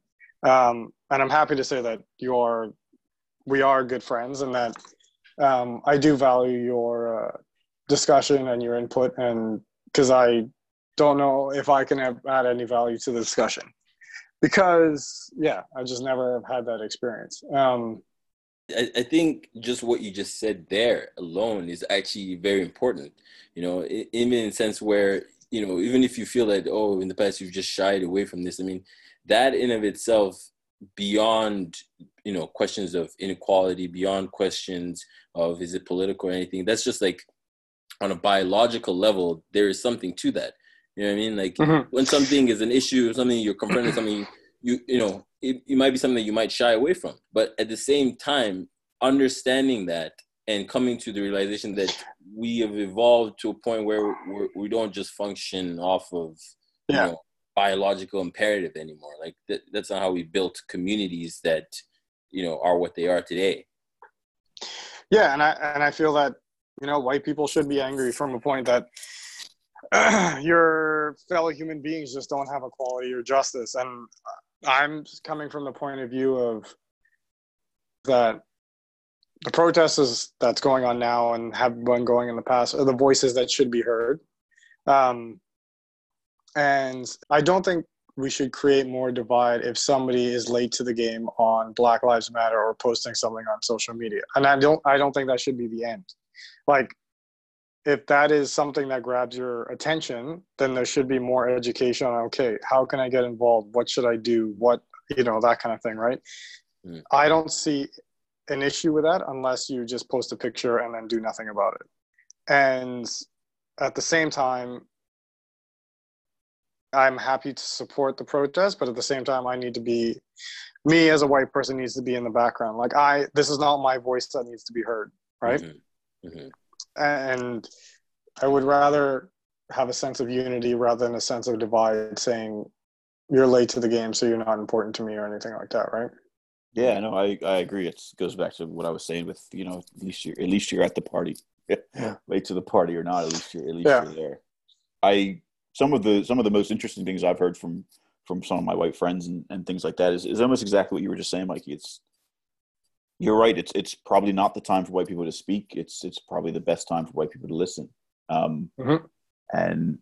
Um, and I'm happy to say that you're, we are good friends and that um, I do value your uh, discussion and your input and because I don't know if I can add any value to the discussion because yeah, I just never have had that experience. Um, I, I think just what you just said there alone is actually very important. You know, even in a sense where you know, even if you feel that oh, in the past you've just shied away from this. I mean, that in of itself, beyond you know questions of inequality, beyond questions of is it political or anything, that's just like on a biological level, there is something to that. You know what I mean? Like mm-hmm. when something is an issue, something you're confronting, something you you know, it, it might be something that you might shy away from. But at the same time, understanding that and coming to the realization that we have evolved to a point where we're, we do not just function off of yeah. you know, biological imperative anymore. Like that, that's not how we built communities that you know are what they are today. Yeah, and I and I feel that you know white people should be angry from a point that *clears throat* your fellow human beings just don't have equality or justice, and I'm coming from the point of view of that the protests that's going on now and have been going in the past are the voices that should be heard. Um, and I don't think we should create more divide if somebody is late to the game on Black Lives Matter or posting something on social media. And I don't I don't think that should be the end. Like if that is something that grabs your attention, then there should be more education on okay, how can I get involved? What should I do? What you know, that kind of thing, right? Mm. I don't see an issue with that unless you just post a picture and then do nothing about it. And at the same time, I'm happy to support the protest, but at the same time, I need to be me as a white person needs to be in the background. Like I, this is not my voice that needs to be heard, right? Mm-hmm. Mm-hmm. And I would rather have a sense of unity rather than a sense of divide, saying you're late to the game, so you're not important to me or anything like that, right? Yeah, no, I I agree. It goes back to what I was saying with you know at least you're at least you're at the party, *laughs* late to the party or not, at least you're at least yeah. you're there. I some of the some of the most interesting things I've heard from from some of my white friends and, and things like that is, is almost exactly what you were just saying, Mikey. It's you're right. It's it's probably not the time for white people to speak. It's it's probably the best time for white people to listen. Um, mm-hmm. And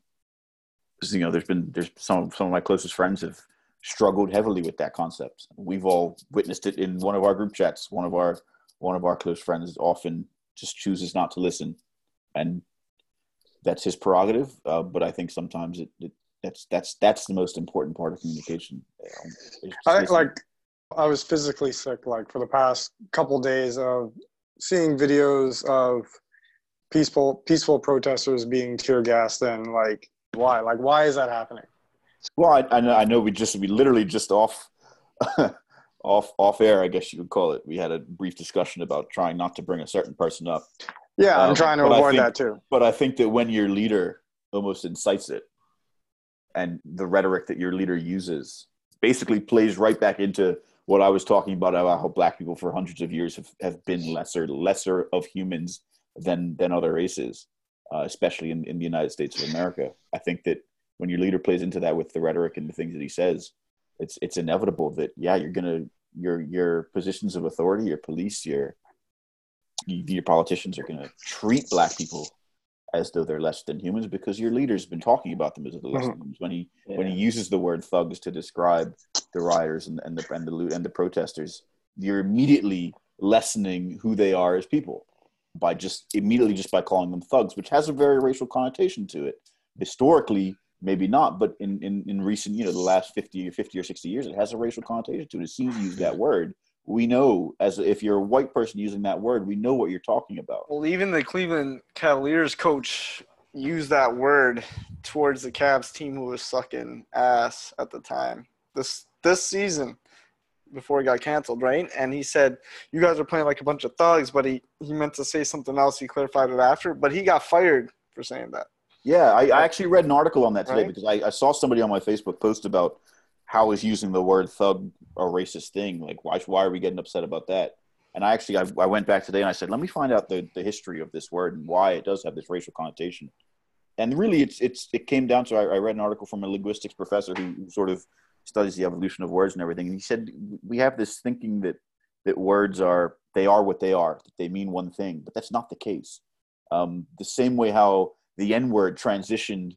you know, there's been there's some some of my closest friends have struggled heavily with that concept. We've all witnessed it in one of our group chats. One of our one of our close friends often just chooses not to listen, and that's his prerogative. Uh, but I think sometimes it, it, that's that's that's the most important part of communication. I think like I was physically sick like for the past couple days of seeing videos of peaceful peaceful protesters being tear gassed and like why like why is that happening well, I, I, know, I know we just we literally just off *laughs* off off air, I guess you would call it. We had a brief discussion about trying not to bring a certain person up. Yeah, I'm um, trying to avoid think, that too. But I think that when your leader almost incites it, and the rhetoric that your leader uses basically plays right back into what I was talking about about how black people for hundreds of years have, have been lesser lesser of humans than than other races, uh, especially in, in the United States of America. I think that when your leader plays into that with the rhetoric and the things that he says, it's it's inevitable that yeah, you're gonna your your positions of authority, your police, your your politicians are gonna treat black people as though they're less than humans because your leader's been talking about them as though less mm-hmm. than humans. When he yeah. when he uses the word thugs to describe the rioters and, and the and the and the protesters, you're immediately lessening who they are as people by just immediately just by calling them thugs, which has a very racial connotation to it. Historically, maybe not, but in, in, in recent, you know, the last 50 or 50 or 60 years, it has a racial connotation to it. As soon as you use that word, we know as if you're a white person using that word, we know what you're talking about. Well, even the Cleveland Cavaliers coach used that word towards the Cavs team who was sucking ass at the time. This this season before he got canceled, right? And he said, You guys are playing like a bunch of thugs, but he, he meant to say something else. He clarified it after, but he got fired for saying that. Yeah, I, I, actually read an article on that today right? because I, I, saw somebody on my Facebook post about how is using the word thug a racist thing. Like, why why are we getting upset about that? And I actually I, I went back today and I said, let me find out the, the history of this word and why it does have this racial connotation. And really, it's it's it came down to I, I read an article from a linguistics professor who, who sort of studies the evolution of words and everything, and he said we have this thinking that that words are they are what they are, that they mean one thing, but that's not the case. Um, the same way how the N word transitioned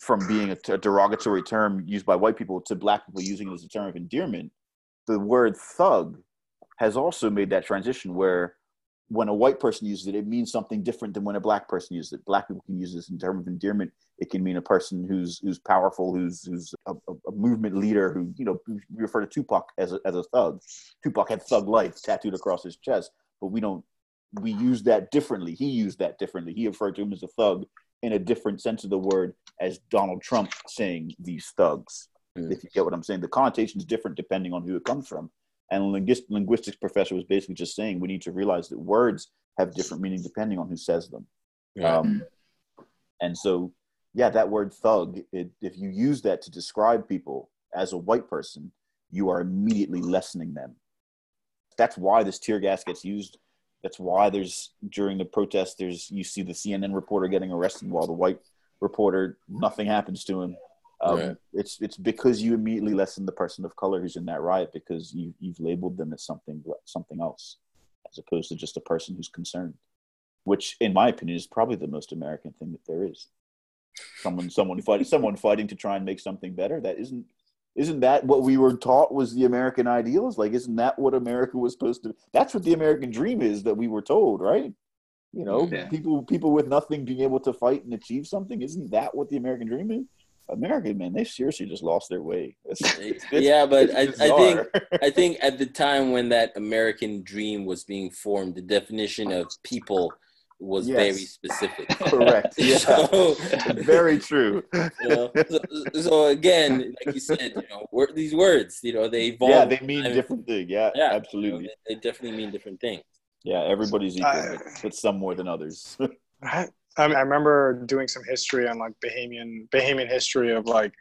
from being a, derogatory term used by white people to black people using it as a term of endearment, the word thug has also made that transition where when a white person uses it, it means something different than when a black person uses it. Black people can use this in terms of endearment. It can mean a person who's who's powerful, who's who's a, a movement leader. Who you know we refer to Tupac as a, as a thug. Tupac had thug life tattooed across his chest, but we don't. We use that differently. He used that differently. He referred to him as a thug in a different sense of the word as Donald Trump saying these thugs. Mm. If you get what I'm saying, the connotation is different depending on who it comes from. And linguist, linguistics professor was basically just saying we need to realize that words have different meaning depending on who says them. Yeah. Um, and so, yeah, that word thug, it, if you use that to describe people as a white person, you are immediately lessening them. That's why this tear gas gets used. That's why there's during the protest, there's you see the CNN reporter getting arrested while the white reporter nothing happens to him. Um, right. It's it's because you immediately lessen the person of color who's in that riot because you you've labeled them as something something else, as opposed to just a person who's concerned, which in my opinion is probably the most American thing that there is. Someone someone fighting someone fighting to try and make something better. That isn't isn't that what we were taught was the American ideals? Like isn't that what America was supposed to? That's what the American dream is that we were told, right? You know, yeah. people people with nothing being able to fight and achieve something. Isn't that what the American dream is? American man, they seriously just lost their way. *laughs* It's, it's, yeah, but I, I, think *laughs* I think at the time when that American dream was being formed, the definition of people was yes. very specific. *laughs* Correct. *laughs* Yeah. So, very true. *laughs* You know, so, so, again, like you said, you know, these words, you know, they evolve. Yeah, they mean different things. Yeah, yeah, absolutely. You know, they, they, definitely mean different things. Yeah, everybody's equal, uh, but some more than others. I, mean, I remember doing some history on like Bahamian Bahamian history of like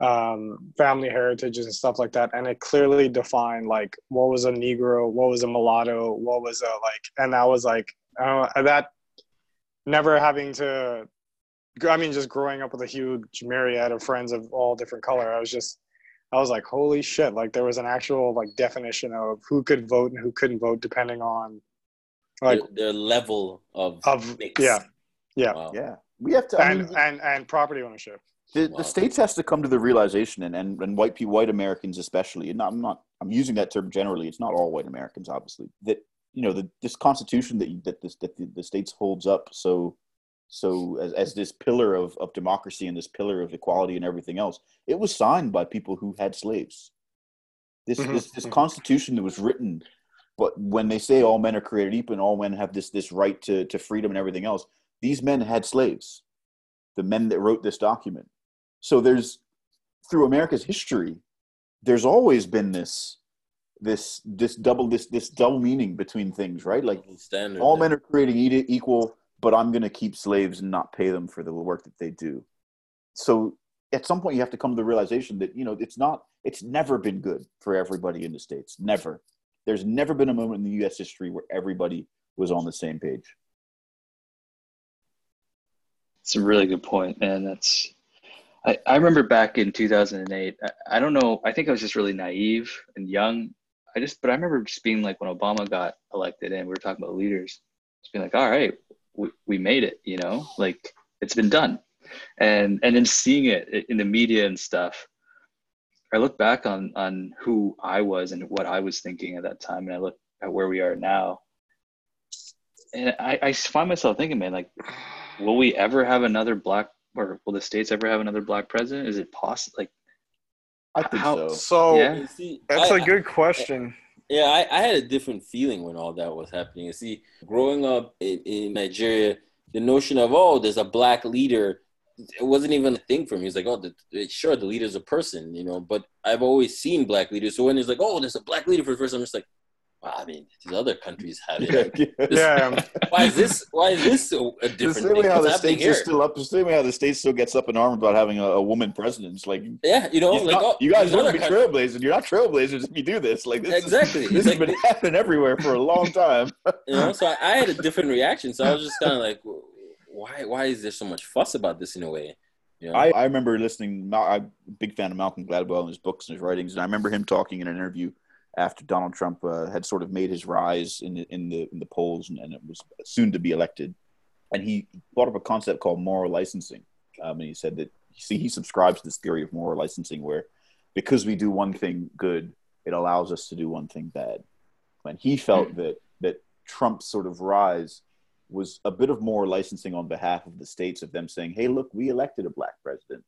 um, family heritages and stuff like that, and it clearly defined like what was a Negro, what was a mulatto, what was a like, and that was like uh, that never having to. I mean, just growing up with a huge myriad of friends of all different color, I was just I was like, holy shit! Like there was an actual like definition of who could vote and who couldn't vote depending on like their, their level of of mix. yeah yeah, wow. yeah. We have to, and I mean, and and property ownership. The, wow. the states has to come to the realization, and, and, and white people, white Americans especially, and I'm not, I'm using that term generally. It's not all white Americans, obviously. That you know, the, this Constitution that you, that this that the, the states holds up so so as, as this pillar of, of democracy and this pillar of equality and everything else, it was signed by people who had slaves. This mm-hmm. this this mm-hmm. Constitution that was written, but when they say all men are created equal and all men have this this right to to freedom and everything else, these men had slaves, the men that wrote this document. So there's through America's history, there's always been this this this double this this double meaning between things, right? Like Standard, all men are creating equal, but I'm going to keep slaves and not pay them for the work that they do. So at some point, you have to come to the realization that you know it's not it's never been good for everybody in the states. Never. There's never been a moment in the U.S. history where everybody was on the same page. It's a really good point, and that's. I, I remember back in 2008. I, I don't know. I think I was just really naive and young. I just, but I remember just being like when Obama got elected, and we were talking about leaders, just being like, "All right, we, we made it," you know, like it's been done, and and then seeing it in the media and stuff. I look back on on who I was and what I was thinking at that time, and I look at where we are now, and I, I find myself thinking, man, like will we ever have another black or will the states ever have another black president? Is it possible? Like, I think how, so. So yeah. see, that's I, a good question. Yeah, I, I, had a different feeling when all that was happening. You see, growing up in, in, Nigeria, the notion of oh, there's a black leader, it wasn't even a thing for me. It's like oh, the, sure, the leader's a person, you know. But I've always seen black leaders. So when it's like oh, there's a black leader for the first time, I'm just like, Well, I mean, these other countries have it. yeah. Yeah. Um, *laughs* why is this? Why is this so a The different same thing? way how the happening states here? are still up. The same way how the states still gets up in arms about having a, a woman president. It's like yeah, you know, like not- oh, you guys these want to be countries- trailblazers. You're not trailblazers if you do this. Like this is- Exactly. this It's has like- been happening everywhere for a long time. *laughs* you know. So I, I had a different reaction. So I was just kind of like, why? Why is there so much fuss about this in a way? You know? I, I remember listening. I'm a big fan of Malcolm Gladwell and his books and his writings, and I remember him talking in an interview after Donald Trump uh, had sort of made his rise in the in the in the polls and, and it was soon to be elected, and he brought up a concept called moral licensing. Um, and he said that see he subscribes to this theory of moral licensing, where because we do one thing good, it allows us to do one thing bad. And he felt that that Trump's sort of rise was a bit of moral licensing on behalf of the states of them saying, "Hey, look, we elected a black president.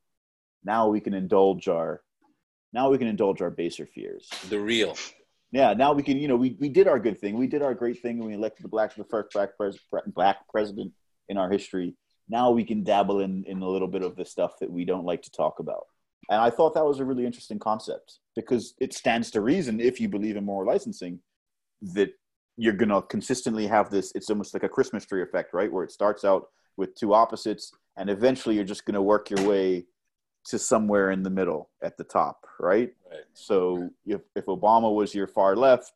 Now we can indulge our, now we can indulge our baser fears. the real. Yeah, now we can, you know, we, we did our good thing. We did our great thing, and we elected the black, the first black pres, black president in our history. Now we can dabble in in a little bit of the stuff that we don't like to talk about." And I thought that was a really interesting concept because it stands to reason if you believe in moral licensing that you're going to consistently have this it's almost like a christmas tree effect right where it starts out with two opposites and eventually you're just going to work your way to somewhere in the middle at the top right Right. so if, if obama was your far left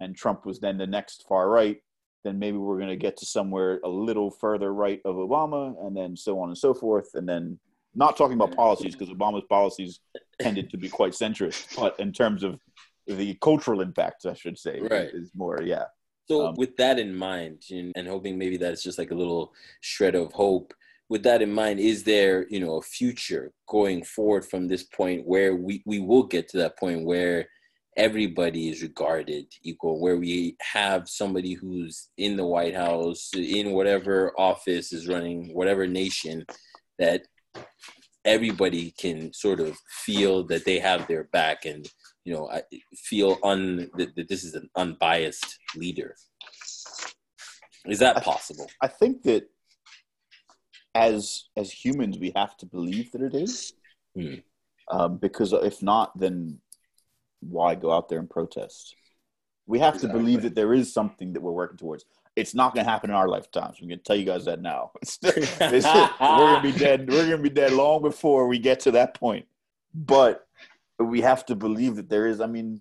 and trump was then the next far right then maybe we're going to get to somewhere a little further right of obama and then so on and so forth and then not talking about policies because obama's policies tended to be quite centrist but in terms of the cultural impact i should say Right. is more yeah So Um, with that in mind, and hoping maybe that's just like a little shred of hope. With that in mind, is there you know a future going forward from this point where we we will get to that point where everybody is regarded equal, where we have somebody who's in the White House, in whatever office is running whatever nation, that everybody can sort of feel that they have their back and you know feel un that, that this is an unbiased leader. Is that possible? I think that as as humans, we have to believe that it is, Hmm. um, because if not, then why go out there and protest? We have to believe that there is something that we're working towards. It's not going to happen in our lifetimes. I'm going to tell you guys that now. *laughs* *laughs* We're going to be dead. We're going to be dead long before we get to that point. But we have to believe that there is. I mean,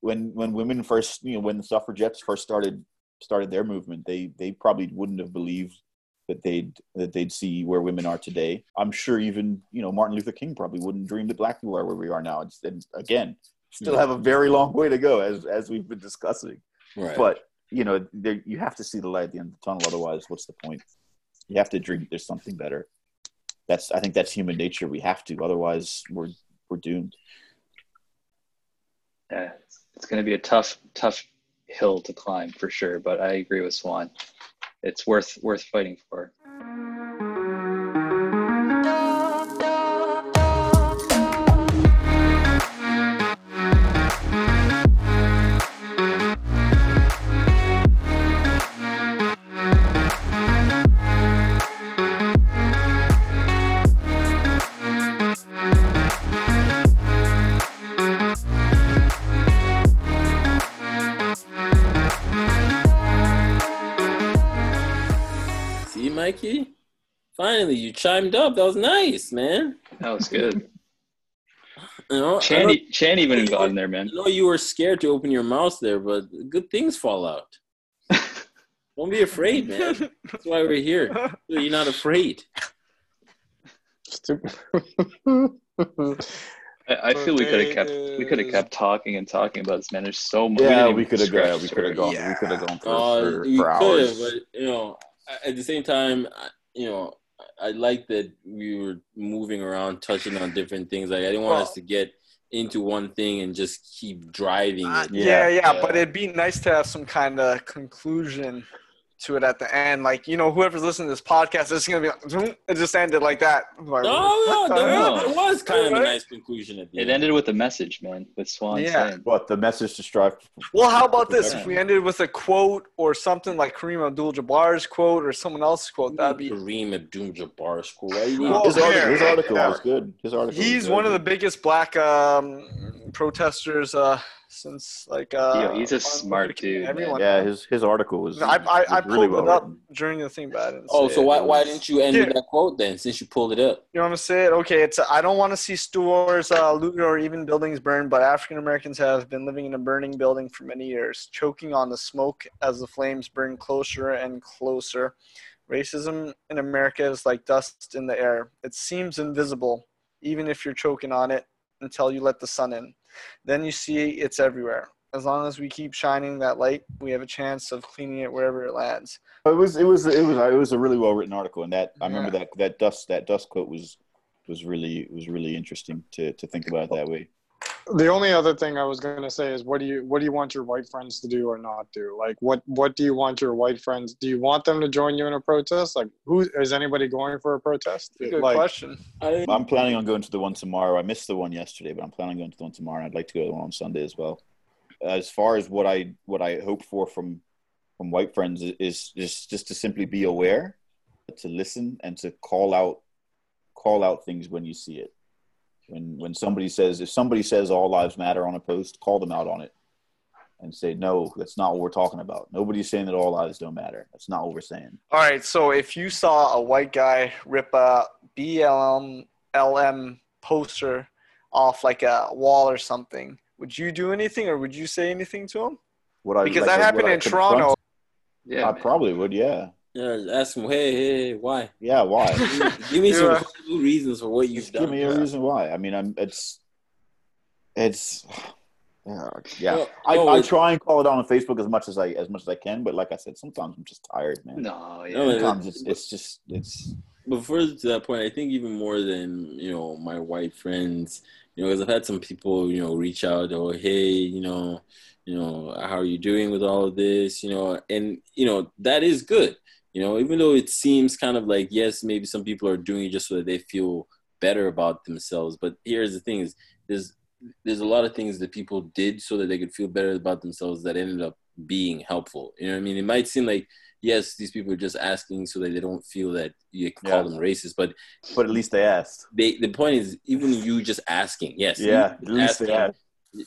when when women first, you know, when the suffragettes first started started their movement, they they probably wouldn't have believed that they'd that they'd see where women are today. I'm sure even you know Martin Luther King probably wouldn't dream that black people are where we are now. It's, and again, still have a very long way to go as as we've been discussing. right. But you know, there, you have to see the light at the end of the tunnel. Otherwise, what's the point? You have to dream there's something better. That's I think that's human nature. We have to. Otherwise, we're we're doomed. Yeah, it's going to be a tough, tough hill to climb for sure. But I agree with Swan. It's worth worth fighting for. Finally you chimed up. That was nice, man. That was good. You know, I know, Chan, Chan even got in there, man. I know you were scared to open your mouth there, but good things fall out. *laughs* Don't be afraid, man. That's why we're here. You're not afraid. I, I feel we could have kept we could have kept talking and talking about this man. There's so much. Yeah, we could have gone. We could have surface. gone. We could have gone for, Uh, for, you for could have, hours. but you know, at the same time, you know, I like that we were moving around, touching on different things. Like I didn't want Well- us to get into one thing and just keep driving Uh, yeah, yeah, Yeah. but it'd be nice to have some kind of conclusion to it at the end. Like, you know, whoever's listening to this podcast, it's gonna be like, it just ended like that. Like, No, no, what the there, was- kind of a nice conclusion at the It end. ended with a message, man, with Swan Yeah. saying. What the message to strive? Well, how about this? If we ended with a quote or something like Kareem Abdul-Jabbar's quote or someone else's quote, that'd be. Kareem Abdul-Jabbar's quote. Why Well, His article, his article Yeah. was good. His article. was He's good. one of the biggest black um, protesters uh, since like uh, Yo, he's a smart Luther King, dude, man. Everyone. Yeah, his his article was. I I, I was pulled it up written. during the thing, but I didn't Oh, so it. why It why didn't you end Here. with that quote then? Since you pulled it up. You want to say it? Okay, it's I don't want to see stores uh, looted or even buildings burned, but African Americans have been living in a burning building for many years, choking on the smoke as the flames burn closer and closer. Racism in America is like dust in the air. It seems invisible, even if you're choking on it, until you let the sun in. Then you see it's everywhere. As long as we keep shining that light, we have a chance of cleaning it wherever it lands. It was it was it was it was a really well written article, and that I remember that that dust that dust quote was was really was really interesting to to think about it that way. The only other thing I was gonna say is, what do you what do you want your white friends to do or not do? Like, what what do you want your white friends? Do you want them to join you in a protest? Like, who is anybody going for a protest? Good like, question. I, I'm planning on going to the one tomorrow. I missed the one yesterday, but I'm planning on going to the one tomorrow. And I'd like to go to the one on Sunday as well. As far as what I what I hope for from from white friends is just just to simply be aware, to listen, and to call out call out things when you see it. When when somebody says if somebody says all lives matter on a post, call them out on it, and say no, that's not what we're talking about. Nobody's saying that all lives don't matter. That's not what we're saying. All right, so if you saw a white guy rip a BLM LM poster off like a wall or something, would you do anything or would you say anything to him? What I Because like, that happened I in confront- Toronto. Yeah, I man. probably would. Yeah. Yeah, ask him, hey, hey, hey, why? Yeah. Why? Give me *laughs* some Yeah. credible reasons for what you've Just done. give me a reason why. I mean, I'm. It's. It's. Yeah. Yeah. No, I, no, I try and call it out on Facebook as much as I as much as I can, but like I said, sometimes I'm just tired, man. No, yeah. No. Sometimes it's, it's just it's. But further to that point, I think even more than you know my white friends, you know, because I've had some people, you know, reach out, or hey, you know, you know, how are you doing with all of this, you know, and you know that is good, you know, even though it seems kind of like yes, maybe some people are doing it just so that they feel better about themselves. But here's the thing: is there's there's a lot of things that people did so that they could feel better about themselves that ended up being helpful. You know what I mean? It might seem like yes, these people are just asking so that they don't feel that you call Yeah. them racist, but But at least they asked. they the point is even you just asking yes Yeah. At least they asked.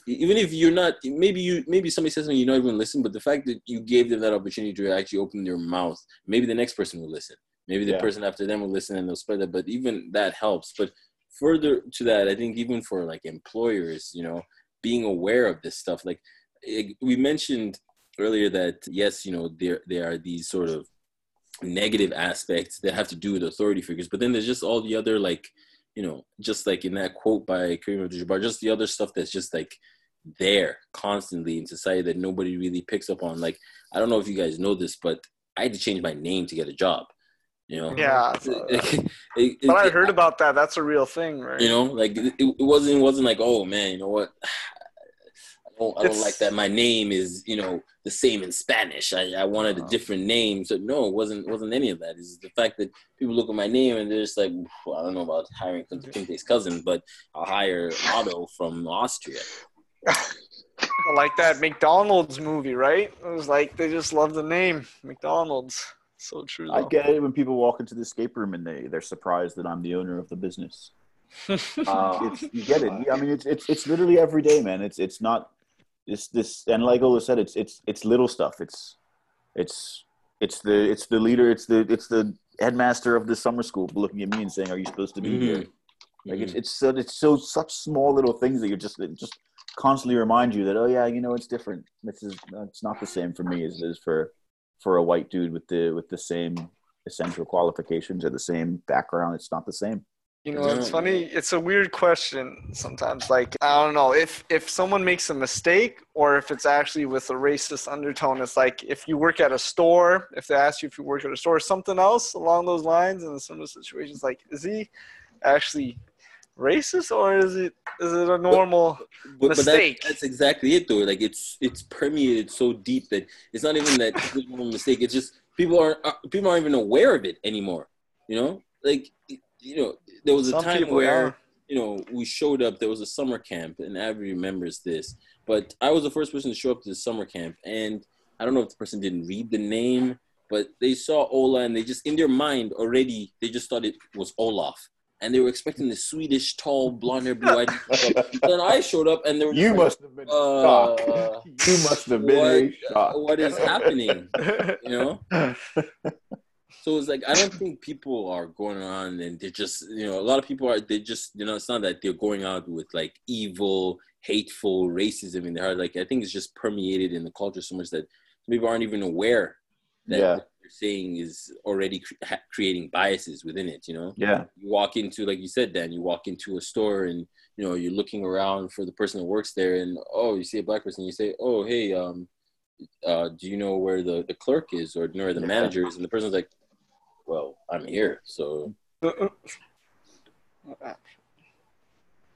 Even if you're not maybe you maybe somebody says something you don't even listen but the fact that you gave them that opportunity to actually open their mouth maybe the next person will listen maybe the Yeah. person after them will listen and they'll spread that but even that helps but further to that i think even for like employers you know being aware of this stuff like it, we mentioned earlier that yes you know there there are these sort of negative aspects that have to do with authority figures but then there's just all the other like you know just like in that quote by Kareem Abdul-Jabbar just the other stuff that's just like there constantly in society that nobody really picks up on like i don't know if you guys know this but i had to change my name to get a job you know Yeah, I. *laughs* It- it- but I it- heard about that. That's a real thing, right? you know like it, it wasn't it wasn't like oh man you know what I don't, I don't like that my name is you know the same in Spanish. I, I wanted a Oh. different name. So no, it wasn't wasn't any of that. It's the fact that people look at my name and they're just like, "Well, I don't know about hiring Kunta Kinte's cousin, but I'll hire Otto from Austria. *laughs* like that McDonald's movie, right? It was like they just love the name McDonald's. So true. I get it when people walk into the escape room and they they're surprised that I'm the owner of the business. *laughs* Uh, it's, you get it. I mean, it's it's it's literally every day, man. It's it's not it's this and like Ola said, it's it's it's little stuff. It's it's it's the it's the leader. It's the it's the headmaster of the summer school looking at me and saying, "Are you supposed to be here?" Mm-hmm. Like it's it's so it's so such small little things that you're just just constantly remind you that oh yeah you know it's different. This is it's not the same for me as it is for for a white dude with the with the same essential qualifications or the same background. It's not the same. You know, it's funny. It's a weird question sometimes. Like, I don't know if if someone makes a mistake or if it's actually with a racist undertone. It's like if you work at a store, if they ask you if you work at a store, something else along those lines. In similar situations, like, is he actually racist or is it is it a normal? But, but Mistake. that's exactly it, though. Like it's it's permeated so deep that it's not even that there's one mistake. It's just people aren't uh, people aren't even aware of it anymore. You know, like you know, there was a Some time where are. you know we showed up. There was a summer camp, and Abby remembers this. But I was the first person to show up to the summer camp, and I don't know if the person didn't read the name, but they saw Ola, and they just in their mind already they just thought it was Olaf. and they were expecting the Swedish tall blonde hair blue eyed. *laughs* then I showed up and they were You just must have been Uh, shocked. You must have been what, very shocked. what is happening? You know. *laughs* So it's like I don't think people are going on and they're just you know a lot of people are they just you know it's not that they're going out with like evil, hateful racism in their heart. Like I think it's just permeated in the culture so much that people aren't even aware that Yeah. what they're saying is already cre- creating biases within it. You know, Yeah. you walk into like you said, Dan, you walk into a store and you know you're looking around for the person that works there, and oh, you see a black person, you say, oh, hey, um, uh, do you know where the the clerk is or you know where the Yeah. manager is? And the person's like, well, I'm here, so uh, uh,